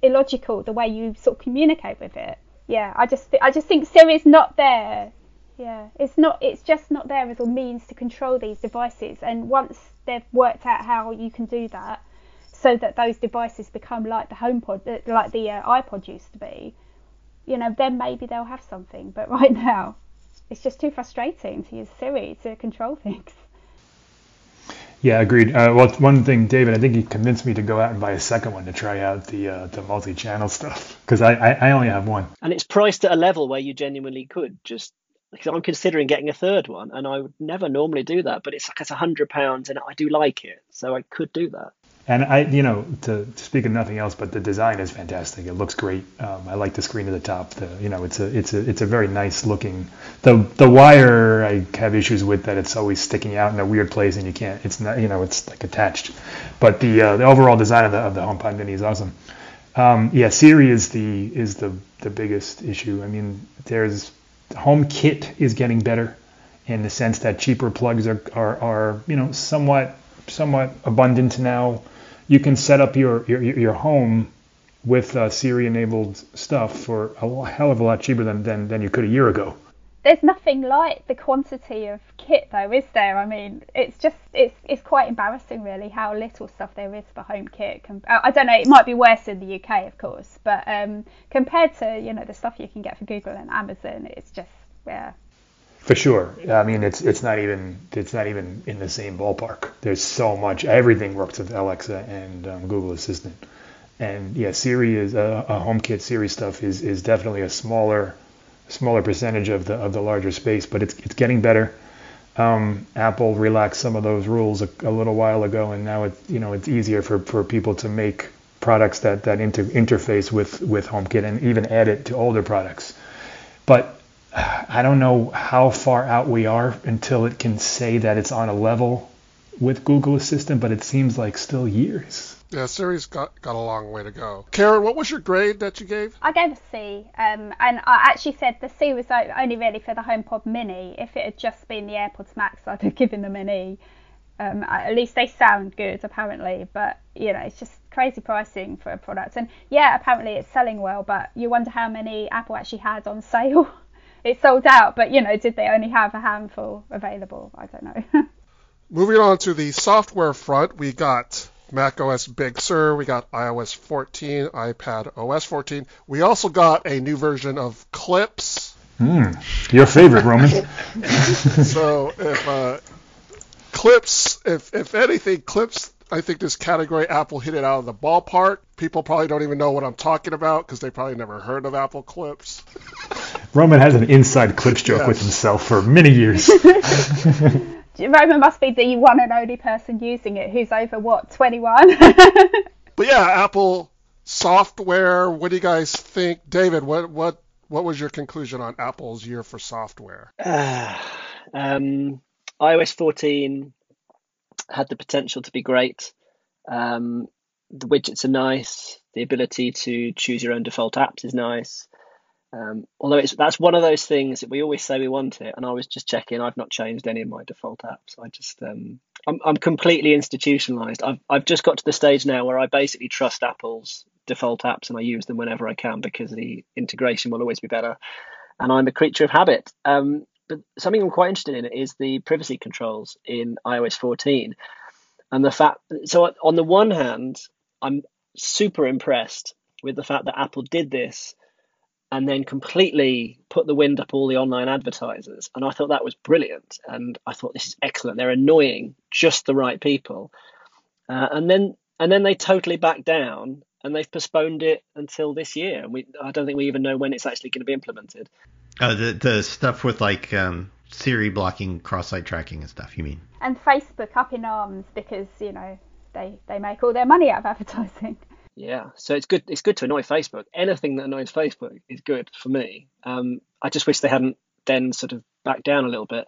illogical the way you sort of communicate with it. Yeah, I just I just think Siri's not there yeah, it's not. It's just not there as a means to control these devices. And once they've worked out how you can do that, so that those devices become like the HomePod, uh, like the uh, iPod used to be, you know, then maybe they'll have something. But right now, it's just too frustrating to use Siri to control things. Yeah, agreed. Uh, well, one thing, David, I think you convinced me to go out and buy a second one to try out the uh, the multi-channel stuff because I, I, I only have one. And it's priced at a level where you genuinely could just because I'm considering getting a third one, and I would never normally do that, but it's like it's a hundred pounds, and I do like it, so I could do that. And I, you know, to, speak of nothing else, but the design is fantastic. It looks great. Um, I like the screen at the top. The, you know, it's a, it's a, it's a very nice looking. The, the wire I have issues with that it's always sticking out in a weird place, and you can't. It's not, you know, it's like attached. But the, uh, the overall design of the, of the HomePod Mini is awesome. Um, yeah, Siri is the, is the, the biggest issue. I mean, there's HomeKit is getting better in the sense that cheaper plugs are, are, are you know somewhat somewhat abundant now. You can set up your your, your home with uh, Siri enabled stuff for a hell of a lot cheaper than, than, than you could a year ago. There's nothing like the quantity of kit though, is there? I mean, it's just it's it's quite embarrassing really how little stuff there is for home HomeKit. I don't know, it might be worse in the UK of course, but um, compared to you know the stuff you can get for Google and Amazon, it's just yeah. For sure. I mean, it's it's not even it's not even in the same ballpark. There's so much. Everything works with Alexa and um, Google Assistant. And yeah, Siri is uh, a HomeKit Siri stuff is is definitely a smaller smaller percentage of the of the larger space, but it's it's getting better. Um, Apple relaxed some of those rules a, a, little while ago, and now it's you know it's easier for, for people to make products that that inter- interface with with HomeKit and even add it to older products. But I don't know how far out we are until it can say that it's on a level with Google Assistant, but it seems like still years. Yeah, Siri's got, got a long way to go. Karen, what was your grade that you gave? I gave a C, um, and I actually said the C was only really for the HomePod Mini. If it had just been the AirPods Max, I'd have given them an E. Um, at least they sound good, apparently, but you know, it's just crazy pricing for a product. And yeah, apparently it's selling well, but you wonder how many Apple actually had on sale. it sold out, but you know, did they only have a handful available? I don't know. Moving on to the software front, we got Mac OS Big Sur, we got iOS 14, iPad OS 14. We also got a new version of Clips. Mm, your favorite, Roman. so if uh, Clips, if if anything, Clips, I think this category Apple hit it out of the ballpark. People probably don't even know what I'm talking about because they probably never heard of Apple Clips. Roman has an inside Clips joke yes. with himself for many years. Roman must be the one and only person using it who's over what 21. but yeah, Apple software. What do you guys think, David? What what what was your conclusion on Apple's year for software? Uh, um, iOS 14 had the potential to be great. Um, the widgets are nice. The ability to choose your own default apps is nice. Um, although it's that's one of those things that we always say we want it, and I was just checking. I've not changed any of my default apps. I just um, I'm I'm completely institutionalized. I've I've just got to the stage now where I basically trust Apple's default apps and I use them whenever I can because the integration will always be better. And I'm a creature of habit. Um, but something I'm quite interested in is the privacy controls in iOS 14, and the fact. So on the one hand, I'm super impressed with the fact that Apple did this and then completely put the wind up all the online advertisers. And I thought that was brilliant. And I thought this is excellent. They're annoying just the right people. Uh, and then and then they totally backed down and they've postponed it until this year. And we I don't think we even know when it's actually going to be implemented. Uh, the the stuff with like um, Siri blocking cross-site tracking and stuff. You mean? And Facebook up in arms because you know they they make all their money out of advertising. Yeah, so it's good. It's good to annoy Facebook. Anything that annoys Facebook is good for me. Um, I just wish they hadn't then sort of backed down a little bit.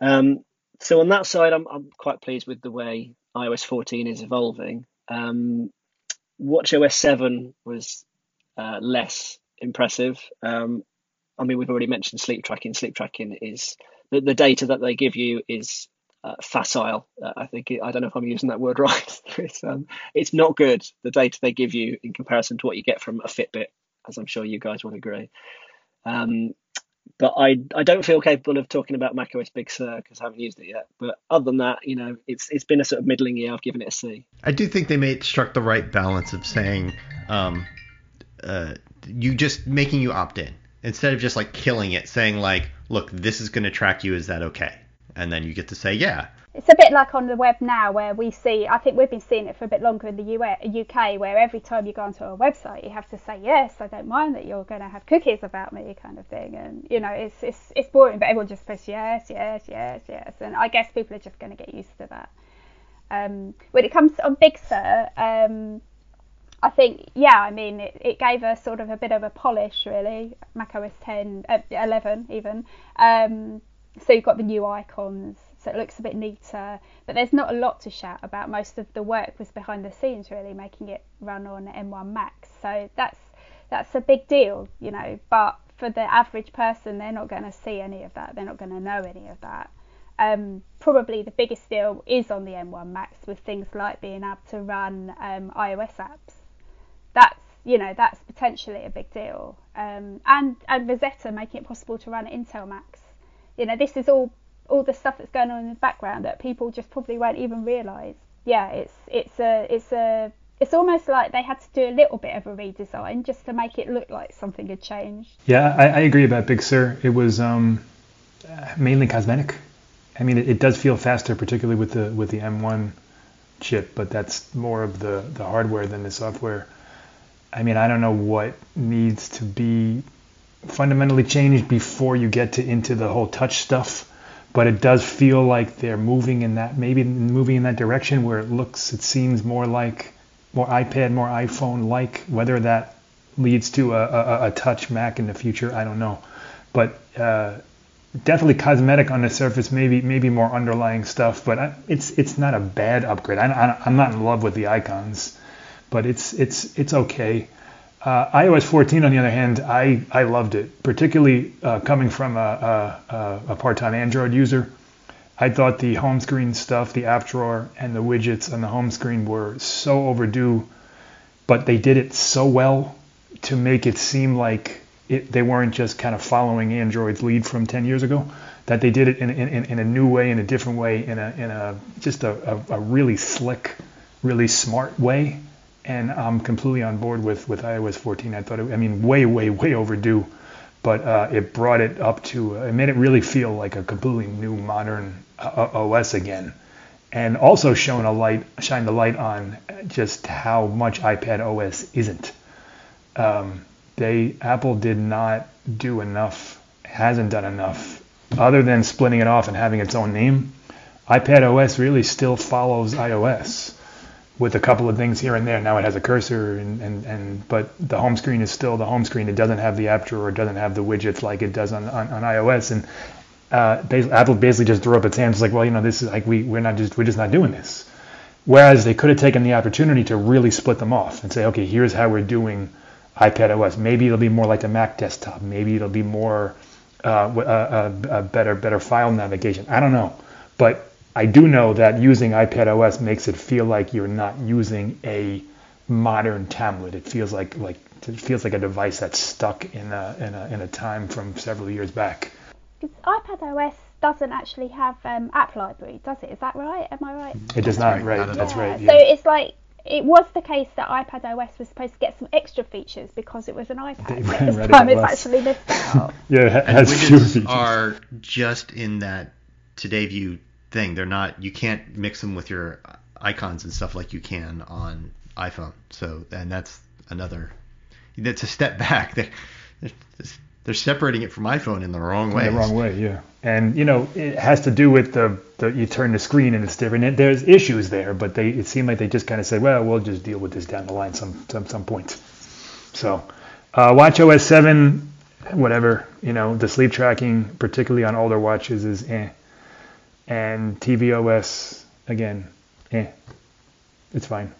Um, so on that side, I'm, I'm quite pleased with the way iOS 14 is evolving. Um, WatchOS 7 was uh, less impressive. Um, I mean, we've already mentioned sleep tracking. Sleep tracking is the, the data that they give you is uh, facile. Uh, I think it, I don't know if I'm using that word right. it's, um, it's not good. The data they give you in comparison to what you get from a Fitbit, as I'm sure you guys would agree. Um, but I I don't feel capable of talking about macOS Big Sur because I haven't used it yet. But other than that, you know, it's it's been a sort of middling year. I've given it a C. I do think they made struck the right balance of saying, um, uh, you just making you opt in instead of just like killing it, saying like, look, this is going to track you. Is that okay? And then you get to say, yeah, it's a bit like on the web now where we see i think we've been seeing it for a bit longer in the US, uk where every time you go onto a website you have to say yes i don't mind that you're going to have cookies about me kind of thing and you know it's it's, it's boring but everyone just says yes yes yes yes and i guess people are just going to get used to that um, when it comes on big sur um, I think, yeah, I mean, it, it gave us sort of a bit of a polish, really, Mac OS 10, uh, 11 even. Um, so you've got the new icons, so it looks a bit neater. But there's not a lot to shout about. Most of the work was behind the scenes, really, making it run on M1 Macs. So that's that's a big deal, you know. But for the average person, they're not going to see any of that. They're not going to know any of that. Um, probably the biggest deal is on the M1 Macs with things like being able to run um, iOS apps. That's you know that's potentially a big deal. Um, and and Rosetta making it possible to run Intel Macs. You know this is all all the stuff that's going on in the background that people just probably won't even realise. Yeah, it's it's a it's a it's almost like they had to do a little bit of a redesign just to make it look like something had changed. Yeah, I, I agree about Big Sur. It was um, mainly cosmetic. I mean, it, it, does feel faster, particularly with the with the M1 chip, but that's more of the the hardware than the software. I mean, I don't know what needs to be fundamentally changed before you get to into the whole touch stuff but it does feel like they're moving in that maybe moving in that direction where it looks it seems more like more iPad, more iPhone like. Whether that leads to a, a, a, touch Mac in the future, I don't know. But uh, definitely cosmetic on the surface, maybe maybe more underlying stuff. But I, it's it's not a bad upgrade. I, am not in love with the icons, but it's it's it's okay. Uh, iOS 14, on the other hand, I, I loved it, particularly uh, coming from a, a, a part-time Android user. I thought the home screen stuff, the app drawer, and the widgets on the home screen were so overdue, but they did it so well to make it seem like it, they weren't just kind of following Android's lead from 10 years ago, that they did it in, in, in a new way, in a different way, in a, in a just a, a, a really slick, really smart way and I'm completely on board with with iOS 14. I thought, it, I mean, way, way, way overdue, but uh, it brought it up to, it made it really feel like a completely new, modern uh, OS again, and also shone a light, shined the light on just how much iPad OS isn't. Um, they Apple did not do enough, hasn't done enough, other than splitting it off and having its own name. iPad OS really still follows iOS with a couple of things here and there. Now it has a cursor, and, and, and but the home screen is still the home screen. It doesn't have the app drawer, it doesn't have the widgets like it does on, on, on iOS. And uh, Apple basically just threw up its hands like, well, you know, this is like we we're not just we're just not doing this. Whereas they could have taken the opportunity to really split them off and say, okay, here's how we're doing iPad OS. Maybe it'll be more like a Mac desktop. Maybe it'll be more uh, a, a, a better better file navigation. I don't know, but I do know that using iPad OS makes it feel like you're not using a modern tablet. It feels like like it feels like a device that's stuck in a in a, in a time from several years back. iPad OS doesn't actually have um, app library, does it? Is that right? Am I right? It does not. Right. right. That's yeah. right. Yeah. So it's like it was the case that iPad OS was supposed to get some extra features because it was an iPad. But this time it's actually missed out. yeah, it has fewer features. are just in that today view thing. They're not. You can't mix them with your icons and stuff like you can on iPhone. So and that's another. That's a step back. they're they're separating it from iPhone in the wrong way. The wrong way, yeah. And you know, it has to do with the, the you turn the screen and it's different. There's issues there, but they it seemed like they just kind of said, well, we'll just deal with this down the line some some some point. So, uh, Watch OS 7, whatever. You know, the sleep tracking, particularly on older watches, is eh. And tvOS again, eh. It's fine.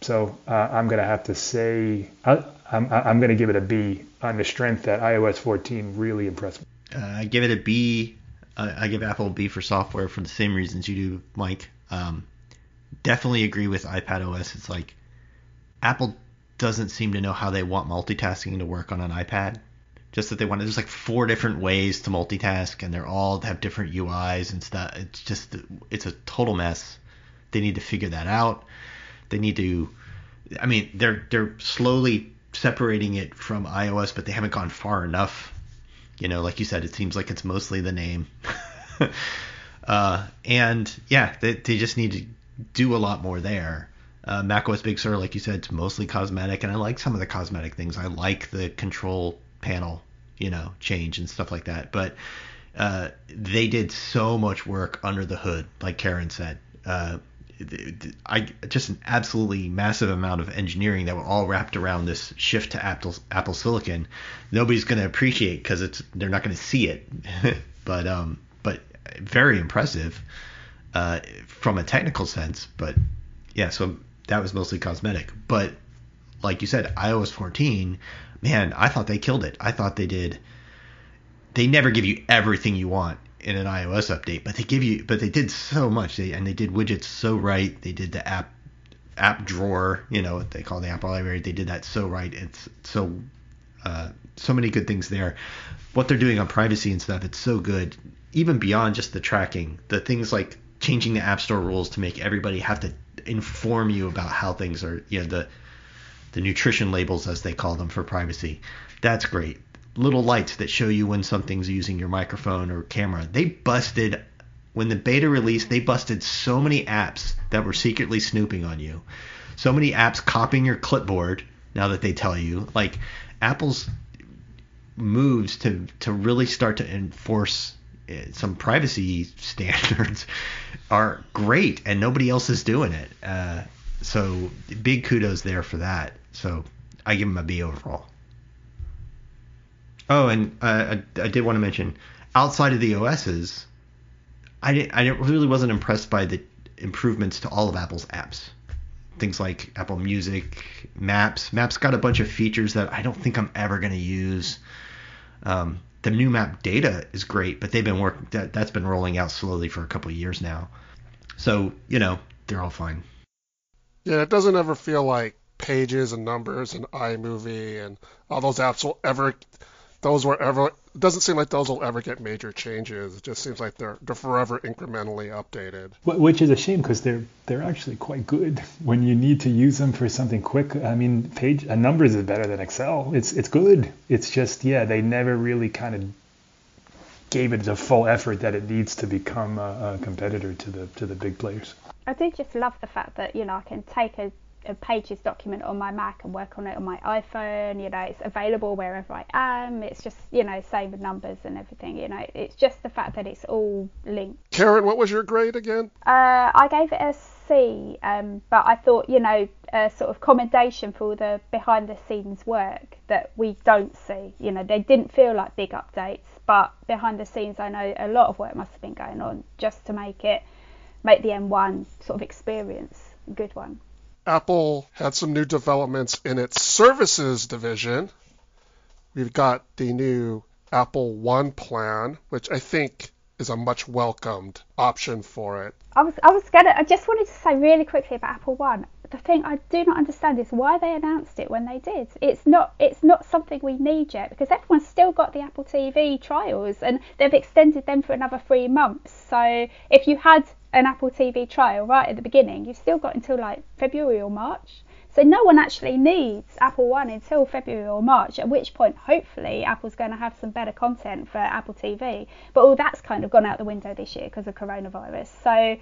So uh, I'm gonna have to say I, I'm I'm gonna give it a B on the strength that iOS 14 really impressed me. Uh, I give it a B. I give Apple a B for software for the same reasons you do, Mike. Um, definitely agree with iPad OS. It's like Apple doesn't seem to know how they want multitasking to work on an iPad. Just that they want there's like four different ways to multitask, and they're all have different UIs and stuff. It's just it's a total mess. They need to figure that out. They need to. I mean, they're they're slowly separating it from iOS, but they haven't gone far enough. You know, like you said, it seems like it's mostly the name. uh, and yeah, they, they just need to do a lot more there. Uh, macOS Big Sur, like you said, it's mostly cosmetic, and I like some of the cosmetic things. I like the control panel, you know, change and stuff like that. But uh, they did so much work under the hood, like Karen said. Uh, I just an absolutely massive amount of engineering that were all wrapped around this shift to Apple Apple Silicon. Nobody's going to appreciate because it's they're not going to see it, but um, but very impressive uh, from a technical sense. But yeah, so that was mostly cosmetic. But like you said, iOS 14, man, I thought they killed it. I thought they did. They never give you everything you want in an iOS update, but they give you, but they did so much. They and they did widgets so right. They did the app app drawer, you know, what they call the Apple Library. They did that so right. It's so uh, so many good things there. What they're doing on privacy and stuff, it's so good. Even beyond just the tracking, the things like changing the App Store rules to make everybody have to inform you about how things are, you know, the the nutrition labels as they call them for privacy. That's great little lights that show you when something's using your microphone or camera. They busted when the beta released, they busted so many apps that were secretly snooping on you. So many apps copying your clipboard now that they tell you. Like Apple's moves to to really start to enforce eh, some privacy standards are great and nobody else is doing it. Uh, so big kudos there for that. So I give them a B overall. Oh, and uh, I, I, did want to mention outside of the OSs, I didn't, I really wasn't impressed by the improvements to all of Apple's apps. Things like Apple Music, Maps. Maps got a bunch of features that I don't think I'm ever going to use. Um, the new map data is great, but they've been working that that's been rolling out slowly for a couple years now. So you know they're all fine. Yeah, it doesn't ever feel like Pages and Numbers and iMovie and all those apps will ever those were ever it doesn't seem like those will ever get major changes. It just seems like they're they're forever incrementally updated. Which is a shame because they're they're actually quite good when you need to use them for something quick. I mean, page a numbers is better than Excel. It's it's good. It's just yeah, they never really kind of gave it the full effort that it needs to become a, a competitor to the to the big players. I do just love the fact that you know I can take a a pages document on my Mac and work on it on my iPhone. You know, it's available wherever I am. It's just, you know, same with numbers and everything. You know, it's just the fact that it's all linked. Karen, what was your grade again? Uh, I gave it a C, um, but I thought, you know, a sort of commendation for all the behind the scenes work that we don't see. You know, they didn't feel like big updates, but behind the scenes, I know a lot of work must have been going on just to make it, make the M1 sort of experience a good one. Apple had some new developments in its services division. We've got the new Apple One plan, which I think is a much welcomed option for it. I was I was gonna I just wanted to say really quickly about Apple One. The thing I do not understand is why they announced it when they did. It's not it's not something we need yet because everyone's still got the Apple TV trials and they've extended them for another three months. So if you had an Apple TV trial right at the beginning, you've still got until like February or March. So no one actually needs Apple One until February or March, at which point hopefully Apple's going to have some better content for Apple TV. But all that's kind of gone out the window this year because of coronavirus. So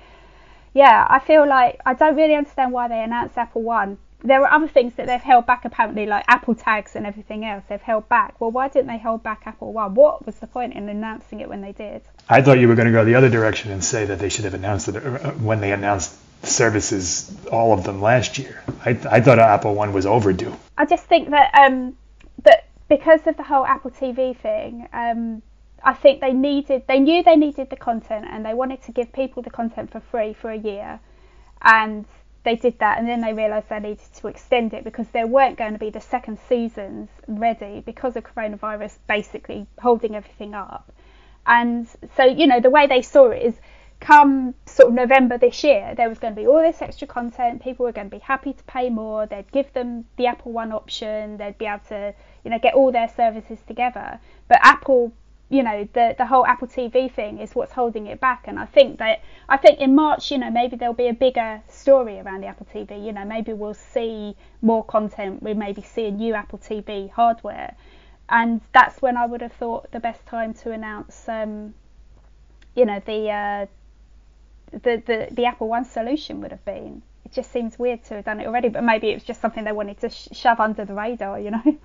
yeah, I feel like I don't really understand why they announced Apple One there are other things that they've held back apparently, like Apple tags and everything else. They've held back. Well, why didn't they hold back Apple One? What was the point in announcing it when they did? I thought you were going to go the other direction and say that they should have announced it uh, when they announced services, all of them last year. I, I thought Apple One was overdue. I just think that um, that because of the whole Apple TV thing, um, I think they needed, they knew they needed the content and they wanted to give people the content for free for a year, and they did that, and then they realised they needed to extend it because there weren't going to be the second seasons ready because of coronavirus basically holding everything up. And so, you know, the way they saw it is come sort of November this year, there was going to be all this extra content. People were going to be happy to pay more. They'd give them the Apple One option. They'd be able to, you know, get all their services together. But Apple you know the the whole Apple TV thing is what's holding it back. And I think that I think in March you know maybe there'll be a bigger story around the Apple TV you know maybe we'll see more content. We maybe see a new Apple TV hardware. And that's when I would have thought the best time to announce um, you know the, uh, the the the Apple One solution would have been it just seems weird to have done it already but maybe it was just something they wanted to sh- shove under the radar you know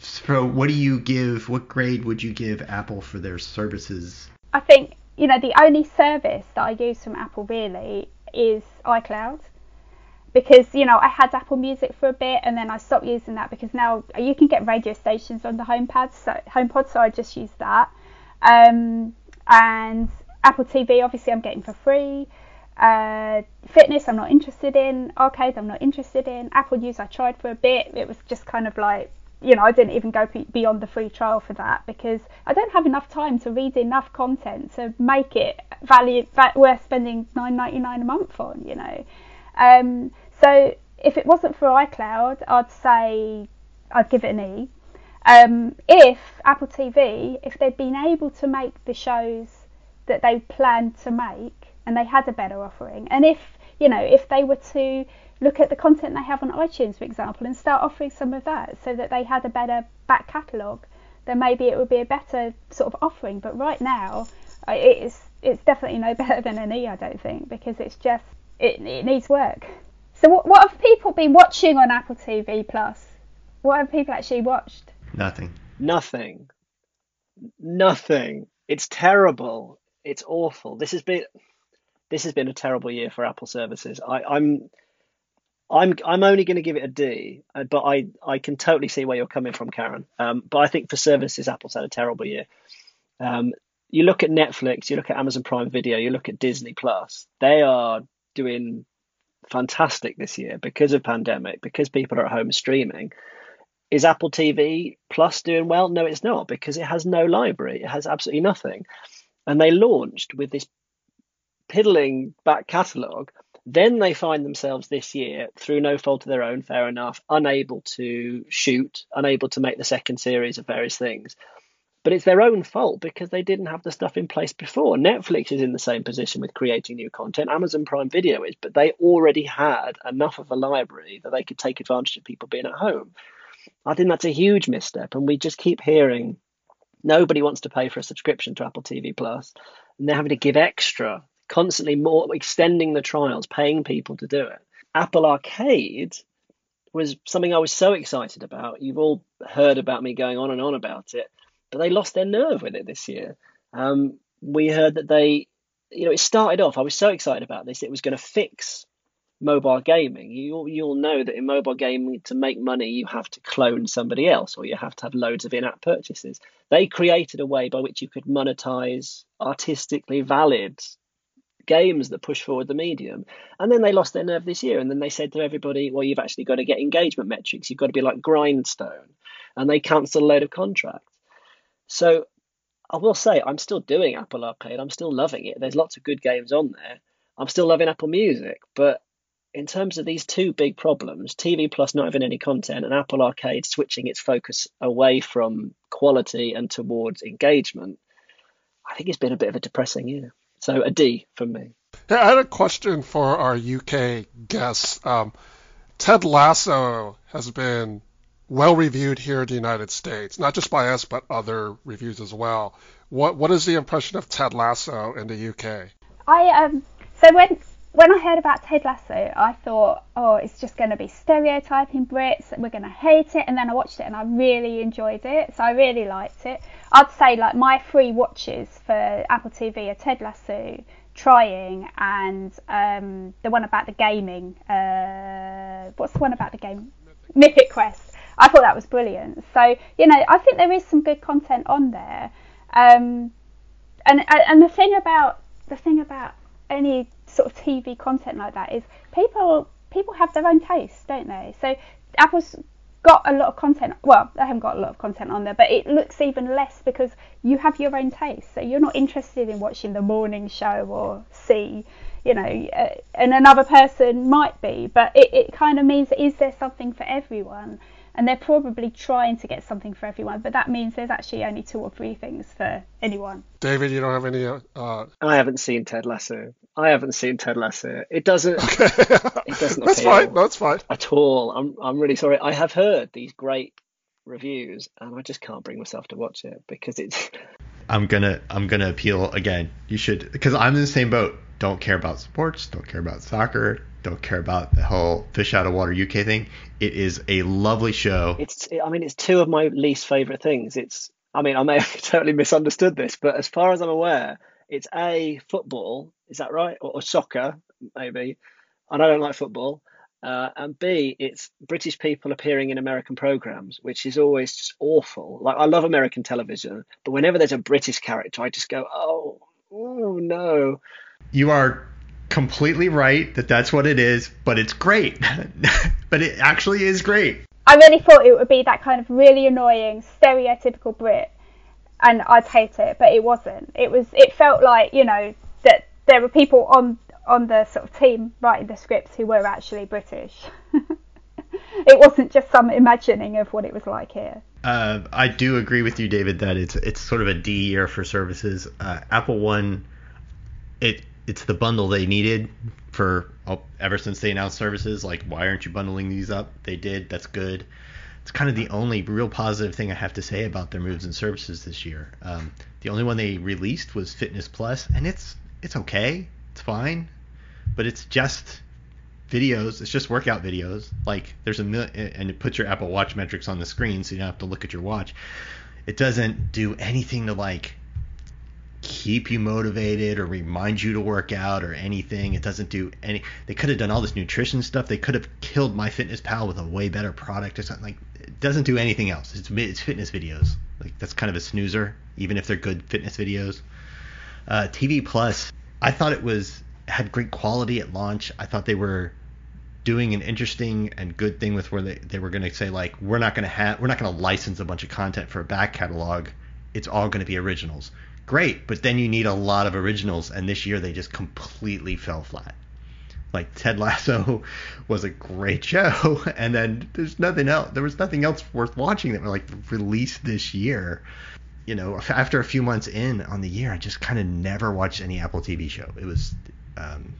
So, what do you give? What grade would you give Apple for their services? I think you know the only service that I use from Apple really is iCloud because you know I had Apple Music for a bit and then I stopped using that because now you can get radio stations on the HomePod, so HomePod, so I just use that. Um, and Apple TV, obviously, I'm getting for free. Uh, fitness, I'm not interested in. Arcade, I'm not interested in. Apple News, I tried for a bit. It was just kind of like you know, I didn't even go beyond the free trial for that because I don't have enough time to read enough content to make it value worth spending nine ninety nine a month on. You know, um, so if it wasn't for iCloud, I'd say I'd give it an E. Um, if Apple TV, if they'd been able to make the shows that they planned to make and they had a better offering, and if you know, if they were to look at the content they have on iTunes, for example, and start offering some of that so that they had a better back catalogue, then maybe it would be a better sort of offering. But right now, it's it's definitely no better than an E, I don't think, because it's just it, it needs work. So what what have people been watching on Apple TV Plus? What have people actually watched? Nothing. Nothing. Nothing. It's terrible. It's awful. This has been this has been a terrible year for Apple services. I, I'm I'm I'm only going to give it a D, uh, but I, I can totally see where you're coming from, Karen. Um, but I think for services, Apple's had a terrible year. Um, you look at Netflix, you look at Amazon Prime Video, you look at Disney Plus. They are doing fantastic this year because of pandemic, because people are at home streaming. Is Apple TV Plus doing well? No, it's not because it has no library. It has absolutely nothing. And they launched with this piddling back catalogue then they find themselves this year, through no fault of their own, fair enough, unable to shoot, unable to make the second series of various things. But it's their own fault because they didn't have the stuff in place before. Netflix is in the same position with creating new content. Amazon Prime Video is, but they already had enough of a library that they could take advantage of people being at home. I think that's a huge misstep, and we just keep hearing nobody wants to pay for a subscription to Apple TV Plus, and they're having to give extra constantly more extending the trials, paying people to do it. Apple Arcade was something I was so excited about. You've all heard about me going on and on about it, but they lost their nerve with it this year. Um, we heard that they, you know, it started off. I was so excited about this. It was going to fix mobile gaming. You you'll know that in mobile gaming, to make money, you have to clone somebody else, or you have to have loads of in-app purchases. They created a way by which you could monetize artistically valid games that push forward the medium. And then they lost their nerve this year. And then they said to everybody, well, you've actually got to get engagement metrics. You've got to be like Grindstone. And they cancelled a load of contracts. So I will say, I'm still doing Apple Arcade. I'm still loving it. There's lots of good games on there. I'm still loving Apple Music. But in terms of these two big problems, TV Plus not having any content and Apple Arcade switching its focus away from quality and towards engagement, I think it's been a bit of a depressing year. So a D from me. Yeah, I had a question for our UK guests. Um, Ted Lasso has been well reviewed here in the United States, not just by us, but other reviews as well. What what is the impression of Ted Lasso in the UK? I um so when when I heard about Ted Lasso, I thought, oh, it's just going to be stereotyping Brits, we're going to hate it. And then I watched it and I really enjoyed it, so I really liked it. I'd say like my three watches for Apple TV are Ted Lasso, Trying, and um, the one about the gaming. Uh, what's the one about the game? Mythic Quest. I thought that was brilliant. So you know, I think there is some good content on there. Um, and and the thing about the thing about any sort of TV content like that is people people have their own tastes, don't they? So Apple's got a lot of content. Well, they haven't got a lot of content on there, but it looks even less because you have your own taste. So you're not interested in watching the morning show or see, you know, uh, and another person might be. But it, it kind of means is there something for everyone? And they're probably trying to get something for everyone, but that means there's actually only two or three things for anyone. David, you don't have any. Uh... I haven't seen Ted Lasso. I haven't seen Ted Lasso. It doesn't. Okay. it doesn't. That's fine. That's fine. At all. I'm. I'm really sorry. I have heard these great reviews, and I just can't bring myself to watch it because it's. I'm gonna. I'm gonna appeal again. You should, because I'm in the same boat. Don't care about sports. Don't care about soccer don't care about the whole fish out of water UK thing. It is a lovely show. It's I mean it's two of my least favorite things. It's I mean I may have totally misunderstood this, but as far as I'm aware, it's a football. Is that right? Or, or soccer maybe. And I don't like football. Uh, and B, it's British people appearing in American programs, which is always just awful. Like I love American television, but whenever there's a British character, I just go, oh, oh no. You are completely right that that's what it is, but it's great. but it actually is great. I really thought it would be that kind of really annoying, stereotypical Brit, and I'd hate it, but it wasn't. It was. It felt like you know that there were people on on the sort of team writing the scripts who were actually British. it wasn't just some imagining of what it was like here. Uh, I do agree with you, David, that it's it's sort of a D year for services. Uh, Apple One, it it's the bundle they needed for oh, ever since they announced services. Like, why aren't you bundling these up? They did. That's good. It's kind of the only real positive thing I have to say about their moves and services this year. Um, the only one they released was Fitness Plus, and it's it's okay. It's fine, but it's just videos. It's just workout videos. Like there's a mil- and it puts your Apple Watch metrics on the screen, so you don't have to look at your watch. It doesn't do anything to like keep you motivated or remind you to work out or anything. It doesn't do any. They could have done all this nutrition stuff. They could have killed MyFitnessPal with a way better product or something. Like it doesn't do anything else. It's it's fitness videos. Like that's kind of a snoozer, even if they're good fitness videos. Uh, TV Plus, I thought it was had great quality at launch. I thought they were doing an interesting and good thing with where they, they were going to say like we're not going to have we're not going to license a bunch of content for a back catalog. It's all going to be originals great, but then you need a lot of originals, and this year they just completely fell flat. Like Ted Lasso was a great show, and then there's nothing else. There was nothing else worth watching that were like released this year. You know, after a few months in on the year, I just kind of never watched any Apple TV show. It was um,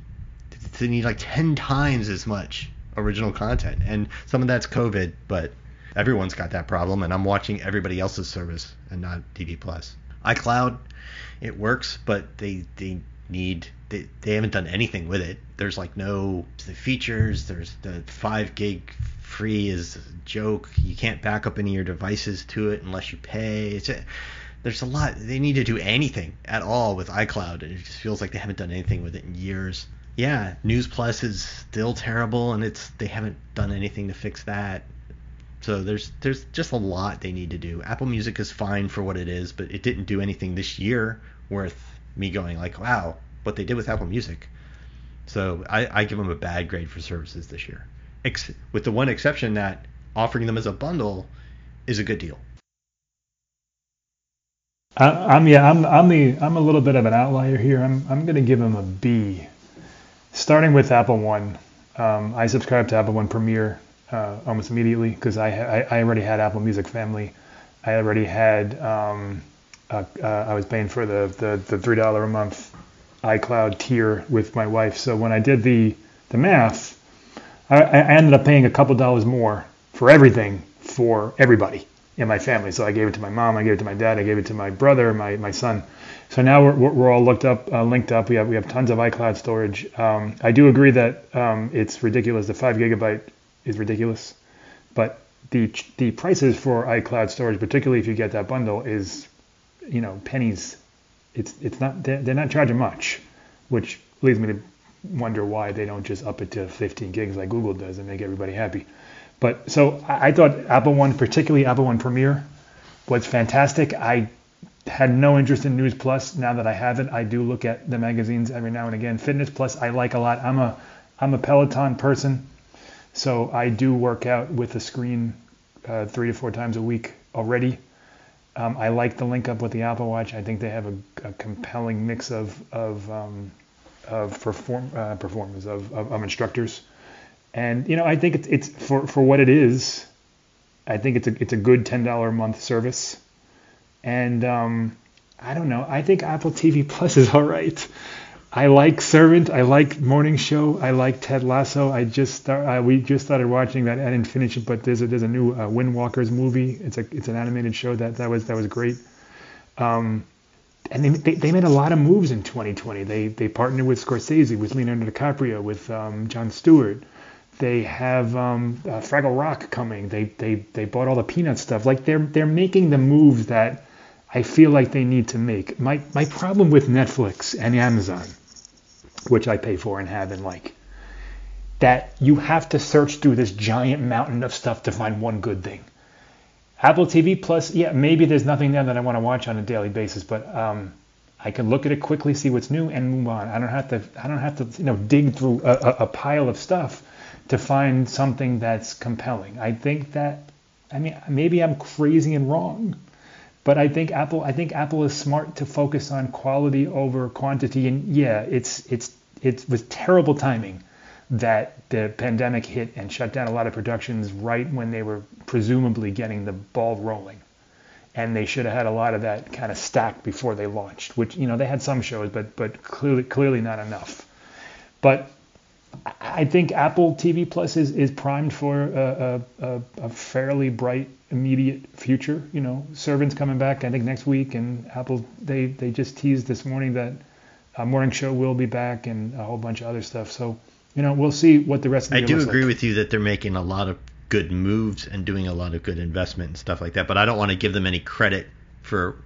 they need like ten times as much original content, and some of that's COVID, but everyone's got that problem, and I'm watching everybody else's service and not TV Plus iCloud, it works, but they they need they, they haven't done anything with it. There's like no the features. There's the five gig free is a joke. You can't back up any of your devices to it unless you pay. It's a, there's a lot. They need to do anything at all with iCloud, and it just feels like they haven't done anything with it in years. Yeah, News Plus is still terrible, and it's they haven't done anything to fix that. So there's there's just a lot they need to do. Apple Music is fine for what it is, but it didn't do anything this year worth me going like, wow, what they did with Apple Music. So I, I give them a bad grade for services this year, Ex- with the one exception that offering them as a bundle is a good deal. I, am yeah I'm I'm the I'm a little bit of an outlier here. I'm I'm gonna give them a B. Starting with Apple One, um, I subscribe to Apple One Premier uh, almost immediately because I, I, I already had Apple Music Family. I already had um, uh, uh, I was paying for the the, the three dollar a month iCloud tier with my wife. So when I did the the math, I, I ended up paying a couple dollars more for everything for everybody. in my family. So I gave it to my mom, I gave it to my dad, I gave it to my brother, my my son. So now we're, we're all looked up, uh, linked up. We have we have tons of iCloud storage. Um, I do agree that um, it's ridiculous. The five gigabyte is ridiculous, but the the prices for iCloud storage, particularly if you get that bundle, is you know pennies. It's it's not they're, they're not charging much, which leads me to wonder why they don't just up it to 15 gigs like Google does and make everybody happy. But so I, I thought Apple One, particularly Apple One Premier, was fantastic. I had no interest in News Plus. Now that I have it, I do look at the magazines every now and again. Fitness Plus, I like a lot. I'm a I'm a Peloton person, so I do work out with a screen uh, three to four times a week already. Um, I like the link up with the Apple Watch. I think they have a, a compelling mix of of um, of perform uh, performers of, of, of instructors, and you know I think it's it's for for what it is. I think it's a it's a good ten dollar a month service, and um, I don't know. I think Apple TV Plus is all right. I like Servant. I like Morning Show. I like Ted Lasso. I just start, uh, we just started watching that. I didn't finish it, but there's a, there's a new uh, Wolfwalkers movie. It's a it's an animated show that that was that was great. Um, and they, they, they made a lot of moves in 2020. They they partnered with Scorsese, with Leonardo DiCaprio, with um, Jon Stewart. They have um, uh, Fraggle Rock coming. They they they bought all the Peanut stuff. Like they're they're making the moves that I feel like they need to make. My my problem with Netflix and Amazon, which I pay for and have and like, that you have to search through this giant mountain of stuff to find one good thing. Apple TV Plus, yeah, maybe there's nothing there that I want to watch on a daily basis, but um, I can look at it quickly, see what's new, and move on. I don't have to. I don't have to, you know, dig through a, a, a pile of stuff to find something that's compelling. I think that. I mean, maybe I'm crazy and wrong, but I think Apple. I think Apple is smart to focus on quality over quantity. And yeah, it's it's it was terrible timing that the pandemic hit and shut down a lot of productions right when they were presumably getting the ball rolling. And they should have had a lot of that kind of stacked before they launched, which, you know, they had some shows, but, but clearly, clearly not enough. But I think Apple TV Plus is, is primed for a, a, a fairly bright, immediate future. You know, Servant's coming back, I think, next week, and Apple, they, they just teased this morning that a morning show will be back and a whole bunch of other stuff. So, you know, we'll see what the rest of the I do agree like. with you that they're making a lot of good moves and doing a lot of good investment and stuff like that, but I don't want to give them any credit for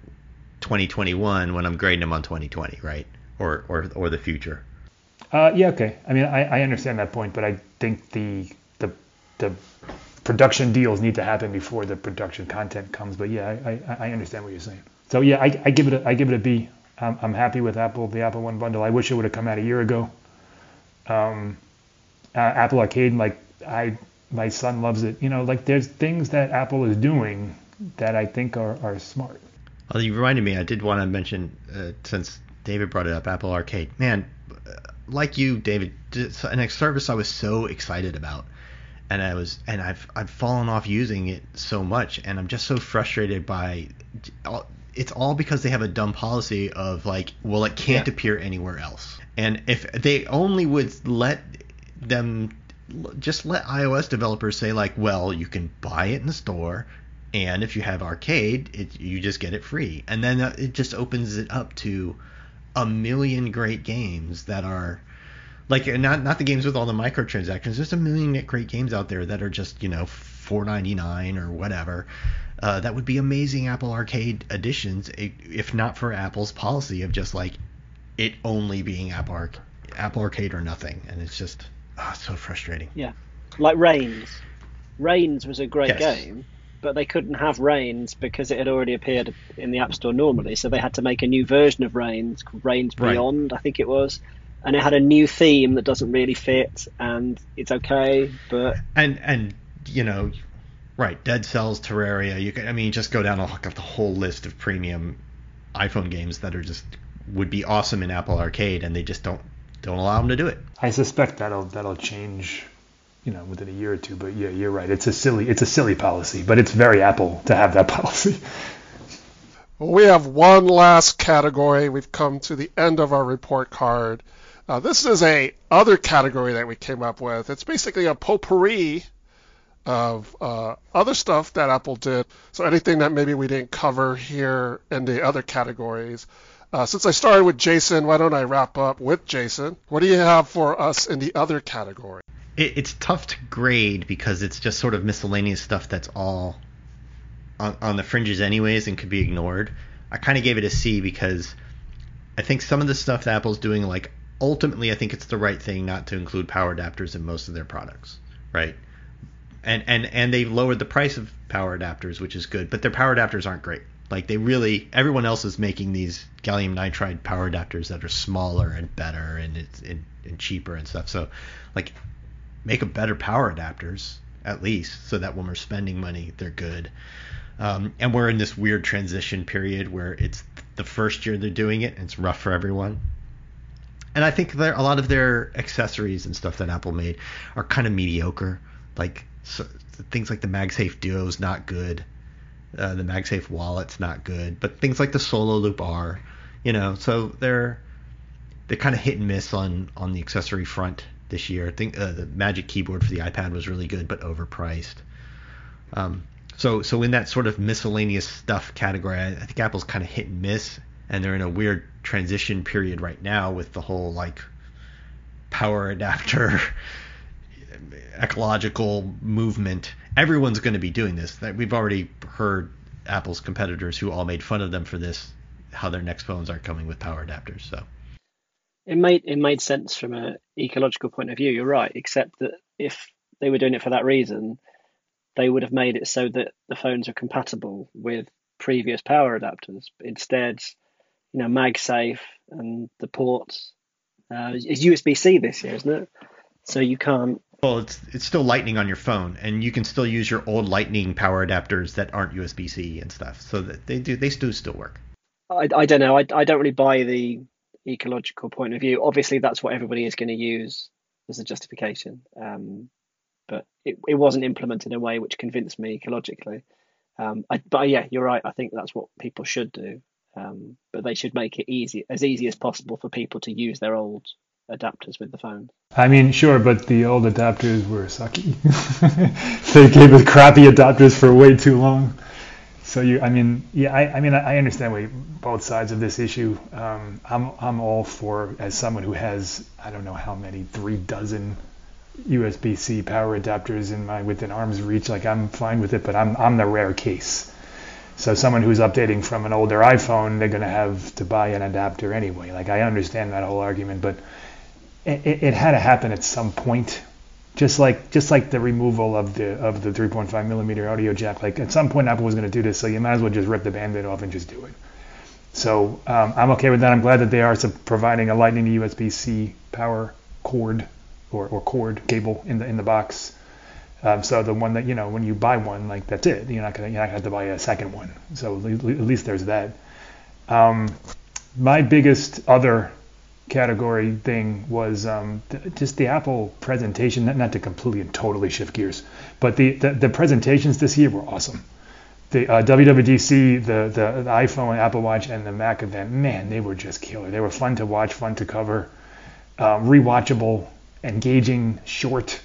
2021 when I'm grading them on 2020, right? Or or or the future. Uh, yeah, okay. I mean, I, I understand that point, but I think the the the production deals need to happen before the production content comes. But yeah, I, I, I understand what you're saying. So yeah, I, I give it a, I give it a B. I'm, I'm happy with Apple, the Apple One bundle. I wish it would have come out a year ago. Um, uh, Apple Arcade, like I, my son loves it. You know, like there's things that Apple is doing that I think are, are smart. Well, you reminded me. I did want to mention uh, since David brought it up, Apple Arcade. Man, like you, David, an service I was so excited about, and I was, and I've I've fallen off using it so much, and I'm just so frustrated by. It's all because they have a dumb policy of like, well, it can't Yeah. appear anywhere else. And if they only would let them just let iOS developers say like, well, you can buy it in the store, and if you have arcade, it, you just get it free, and then uh, it just opens it up to a million great games that are like not not the games with all the microtransactions. There's a million great games out there that are just you know 4.99 or whatever. Uh, that would be amazing Apple Arcade editions, i- if not for Apple's policy of just like it only being Apple Arc- Apple Arcade or nothing, and it's just ah, so frustrating. Yeah, like Reigns. Reigns was a great Yes. game, but they couldn't have Reigns because it had already appeared in the App Store normally. So they had to make a new version of Reigns, called Reigns Right. Beyond, I think it was, and it had a new theme that doesn't really fit, and it's okay, but and and you know right dead cells terraria you can i mean just go down and look up the whole list of premium iphone games that are just would be awesome in apple arcade and they just don't don't allow them to do it I suspect that'll that'll change, you know, within a year or two. But yeah, you're right. It's a silly it's a silly policy, but it's very Apple to have that policy. Well, we have one last category. We've come to the end of our report card. Uh, this is a other category that we came up with. It's basically a potpourri of uh, other stuff that Apple did. So anything that maybe we didn't cover here in the other categories. Uh, since I started with Jason, why don't I wrap up with Jason? What do you have for us in the other category? It, it's tough to grade because it's just sort of miscellaneous stuff that's all on, on the fringes, anyways, and could be ignored. I kind of gave it a C because I think some of the stuff that Apple's doing, like ultimately, I think it's the right thing not to include power adapters in most of their products, right? And and and they've lowered the price of power adapters, which is good, but their power adapters aren't great. Like they really, everyone else is making these gallium nitride power adapters that are smaller and better and it's and, and cheaper and stuff. So, like, make a better power adapters at least, so that when we're spending money, they're good. Um, and we're in this weird transition period where it's the first year they're doing it, and it's rough for everyone. And I think a lot of their accessories and stuff that Apple made are kind of mediocre. Like so, things like the MagSafe Duo is not good. Uh, the MagSafe wallet's not good, but things like the Solo Loop are, you know, so they're they're kind of hit and miss on on the accessory front this year. I think uh, the Magic Keyboard for the iPad was really good, but overpriced. Um, so so in that sort of miscellaneous stuff category, I, I think Apple's kind of hit and miss, and they're in a weird transition period right now with the whole like power adapter ecological movement. Everyone's going to be doing this. That we've already heard Apple's competitors who all made fun of them for this, how their next phones aren't coming with power adapters. So it might it made sense from an ecological point of view. You're right, except that if they were doing it for that reason, they would have made it so that the phones are compatible with previous power adapters. Instead, you know, MagSafe and the ports uh, is USB-C this year, isn't it? So you can't well, it's it's still Lightning on your phone, and you can still use your old Lightning power adapters that aren't USB-C and stuff. So that they do they do still work. I, I don't know. I, I don't really buy the ecological point of view. Obviously, that's what everybody is going to use as a justification. Um, but it, it wasn't implemented in a way which convinced me ecologically. Um, I, but yeah, you're right. I think that's what people should do. Um, but they should make it easy, as easy as possible for people to use their old adapters with the phone. I mean, sure, but the old adapters were sucky. they gave us crappy adapters for way too long. So you, I mean, yeah, I, I mean, I understand we, both sides of this issue. Um, I'm, I'm all for as someone who has, I don't know how many, three dozen USB-C power adapters in my within arm's reach. Like I'm fine with it, but I'm, I'm the rare case. So someone who's updating from an older iPhone, they're going to have to buy an adapter anyway. Like I understand that whole argument, but it, it, had to happen at some point. Just like just like the removal of the of the 3.5 millimeter audio jack, like at some point Apple was going to do this, so you might as well just rip the band-aid off and just do it. So um, I'm okay with that. I'm glad that they are providing a Lightning to USB-C power cord or, or cord cable in the in the box. Um, so the one that you know when you buy one, like that's it. You're not gonna you're not gonna have to buy a second one. So at least there's that. Um, my biggest other category thing was um, th- just the Apple presentation. Not, not to completely and totally shift gears, but the, the, the presentations this year were awesome. The uh, WWDC, the, the, the iPhone, Apple Watch, and the Mac event, man, they were just killer. They were fun to watch, fun to cover, uh, rewatchable, engaging, short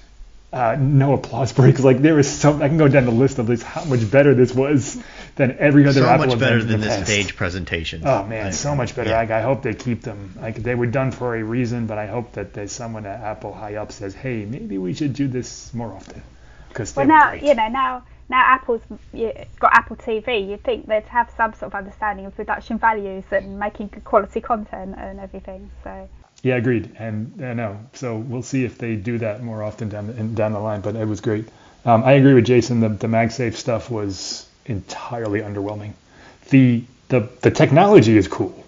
uh, no applause breaks. Like there was so I can go down the list of this how much better this was than every other so Apple much better than this stage presentation. Oh man, I, so much better. Yeah. Like I hope they keep them. Like they were done for a reason, but I hope that there's someone at Apple high up says, hey, maybe we should do this more often. Because well now great. you know now now Apple's got Apple TV, you'd think they'd have some sort of understanding of production values and making good quality content and everything. So yeah, agreed. And I uh, know. So we'll see if they do that more often down the, down the line. But it was great. Um, I agree with Jason. The, the MagSafe stuff was entirely underwhelming. The the the technology is cool,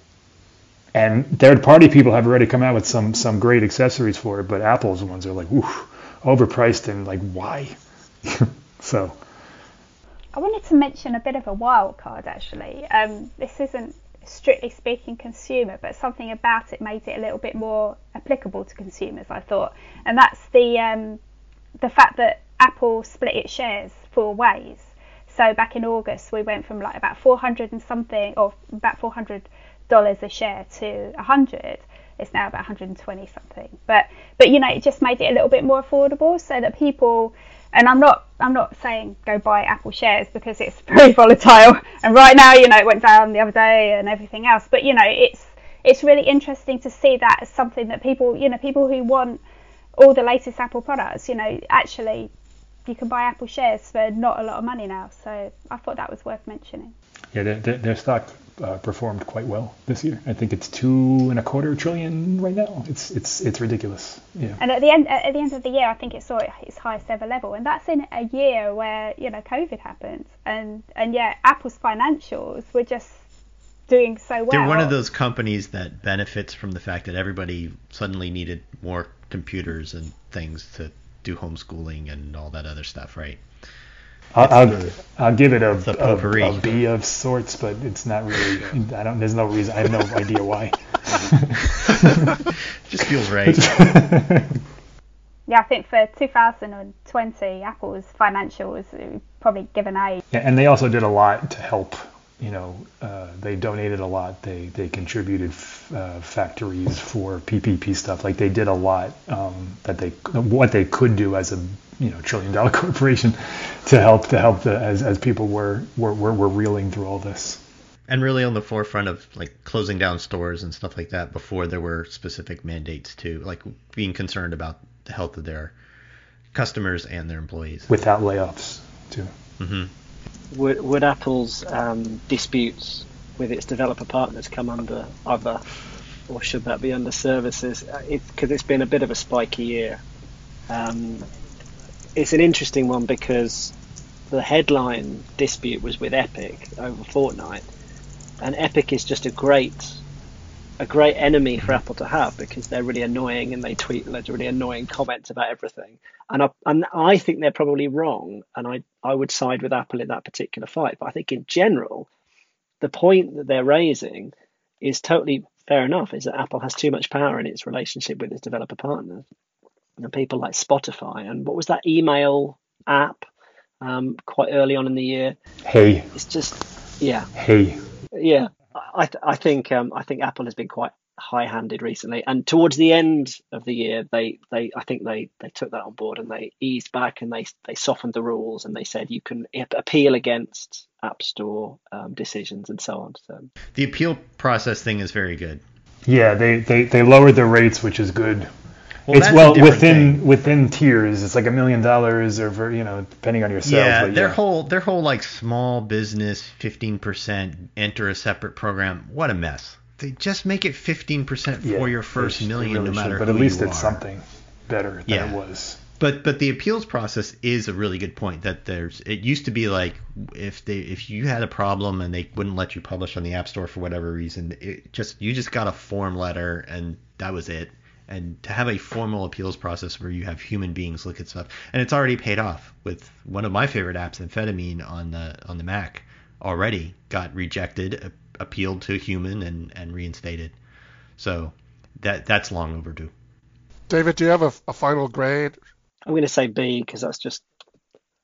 and third party people have already come out with some some great accessories for it. But Apple's ones are like, oof, overpriced and like why? so. I wanted to mention a bit of a wild card actually. Um, this isn't strictly speaking consumer, but something about it made it a little bit more applicable to consumers. I thought, and that's the um, the fact that Apple split its shares four ways. So back in August, we went from like about 400 and something, or about 400 dollars a share to 100. It's now about 120 something. But but you know, it just made it a little bit more affordable, so that people and I'm not I'm not saying go buy Apple shares because it's very volatile. And right now, you know, it went down the other day and everything else. But you know, it's it's really interesting to see that as something that people, you know, people who want all the latest Apple products, you know, actually you can buy Apple shares for not a lot of money now. So I thought that was worth mentioning. Yeah, their stock uh, performed quite well this year. I think it's two and a quarter trillion right now. It's it's it's ridiculous. Yeah. And at the end at the end of the year, I think it saw its highest ever level, and that's in a year where you know COVID happened, and and yeah, Apple's financials were just doing so well. They're one of those companies that benefits from the fact that everybody suddenly needed more computers and things to do homeschooling and all that other stuff, right? I'll, I'll, I'll, give it a, a, a B of sorts, but it's not really. I don't. There's no reason. I have no idea why. Just feels right. yeah, I think for 2020, Apple's financials probably given A. Yeah, and they also did a lot to help you know, uh, they donated a lot. They they contributed f- uh, factories for PPP stuff. Like they did a lot um, that they what they could do as a you know trillion dollar corporation to help to help the as as people were were were, were reeling through all this. And really on the forefront of like closing down stores and stuff like that before there were specific mandates to like being concerned about the health of their customers and their employees. Without layoffs too. Mm-hmm would, would Apple's um, disputes with its developer partners come under other, or should that be under services? Because uh, it, it's been a bit of a spiky year. Um, it's an interesting one because the headline dispute was with Epic over Fortnite, and Epic is just a great a great enemy for mm-hmm. Apple to have because they're really annoying and they tweet loads of really annoying comments about everything. And I, and I think they're probably wrong, and I, I would side with Apple in that particular fight. But I think in general, the point that they're raising is totally fair enough. Is that Apple has too much power in its relationship with its developer partners, and people like Spotify and what was that email app um, quite early on in the year. Hey, it's just yeah. Hey, yeah. I, th- I think um, I think Apple has been quite high-handed recently, and towards the end of the year, they, they I think they, they took that on board and they eased back and they they softened the rules and they said you can appeal against App Store um, decisions and so on. So the appeal process thing is very good. Yeah, they, they, they lowered the rates, which is good. Well, it's well within thing. within tiers. It's like a million dollars, or you know, depending on your sales. Yeah, their whole their whole like small business, fifteen percent, enter a separate program. What a mess. They just make it fifteen percent for yeah, your first million, really no matter. Should, but at least it's are. something better than yeah. it was. But but the appeals process is a really good point. That there's it used to be like if they if you had a problem and they wouldn't let you publish on the App Store for whatever reason, it just you just got a form letter and that was it and to have a formal appeals process where you have human beings look at stuff. And it's already paid off with one of my favorite apps amphetamine on the on the mac already got rejected appealed to human and and reinstated. So that that's long overdue. David do you have a, a final grade? I'm going to say b because that's just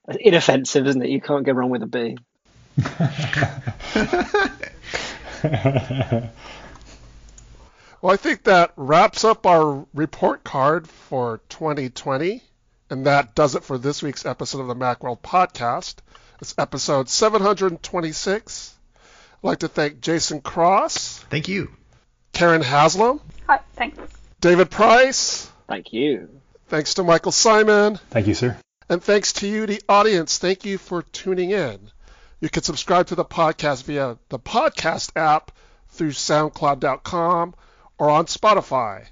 inoffensive isn't it? You can't go wrong with a b Well, I think that wraps up our report card for 2020. And that does it for this week's episode of the Macworld podcast. It's episode 726. I'd like to thank Jason Cross. Thank you. Karen Haslam. Hi, thanks. David Price. Thank you. Thanks to Michael Simon. Thank you, sir. And thanks to you, the audience. Thank you for tuning in. You can subscribe to the podcast via the podcast app through SoundCloud.com or on Spotify.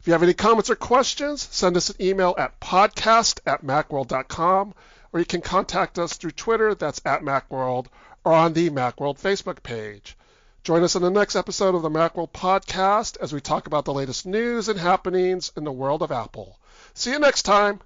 If you have any comments or questions, send us an email at podcast at macworld.com, or you can contact us through Twitter, that's at Macworld, or on the Macworld Facebook page. Join us in the next episode of the Macworld podcast as we talk about the latest news and happenings in the world of Apple. See you next time.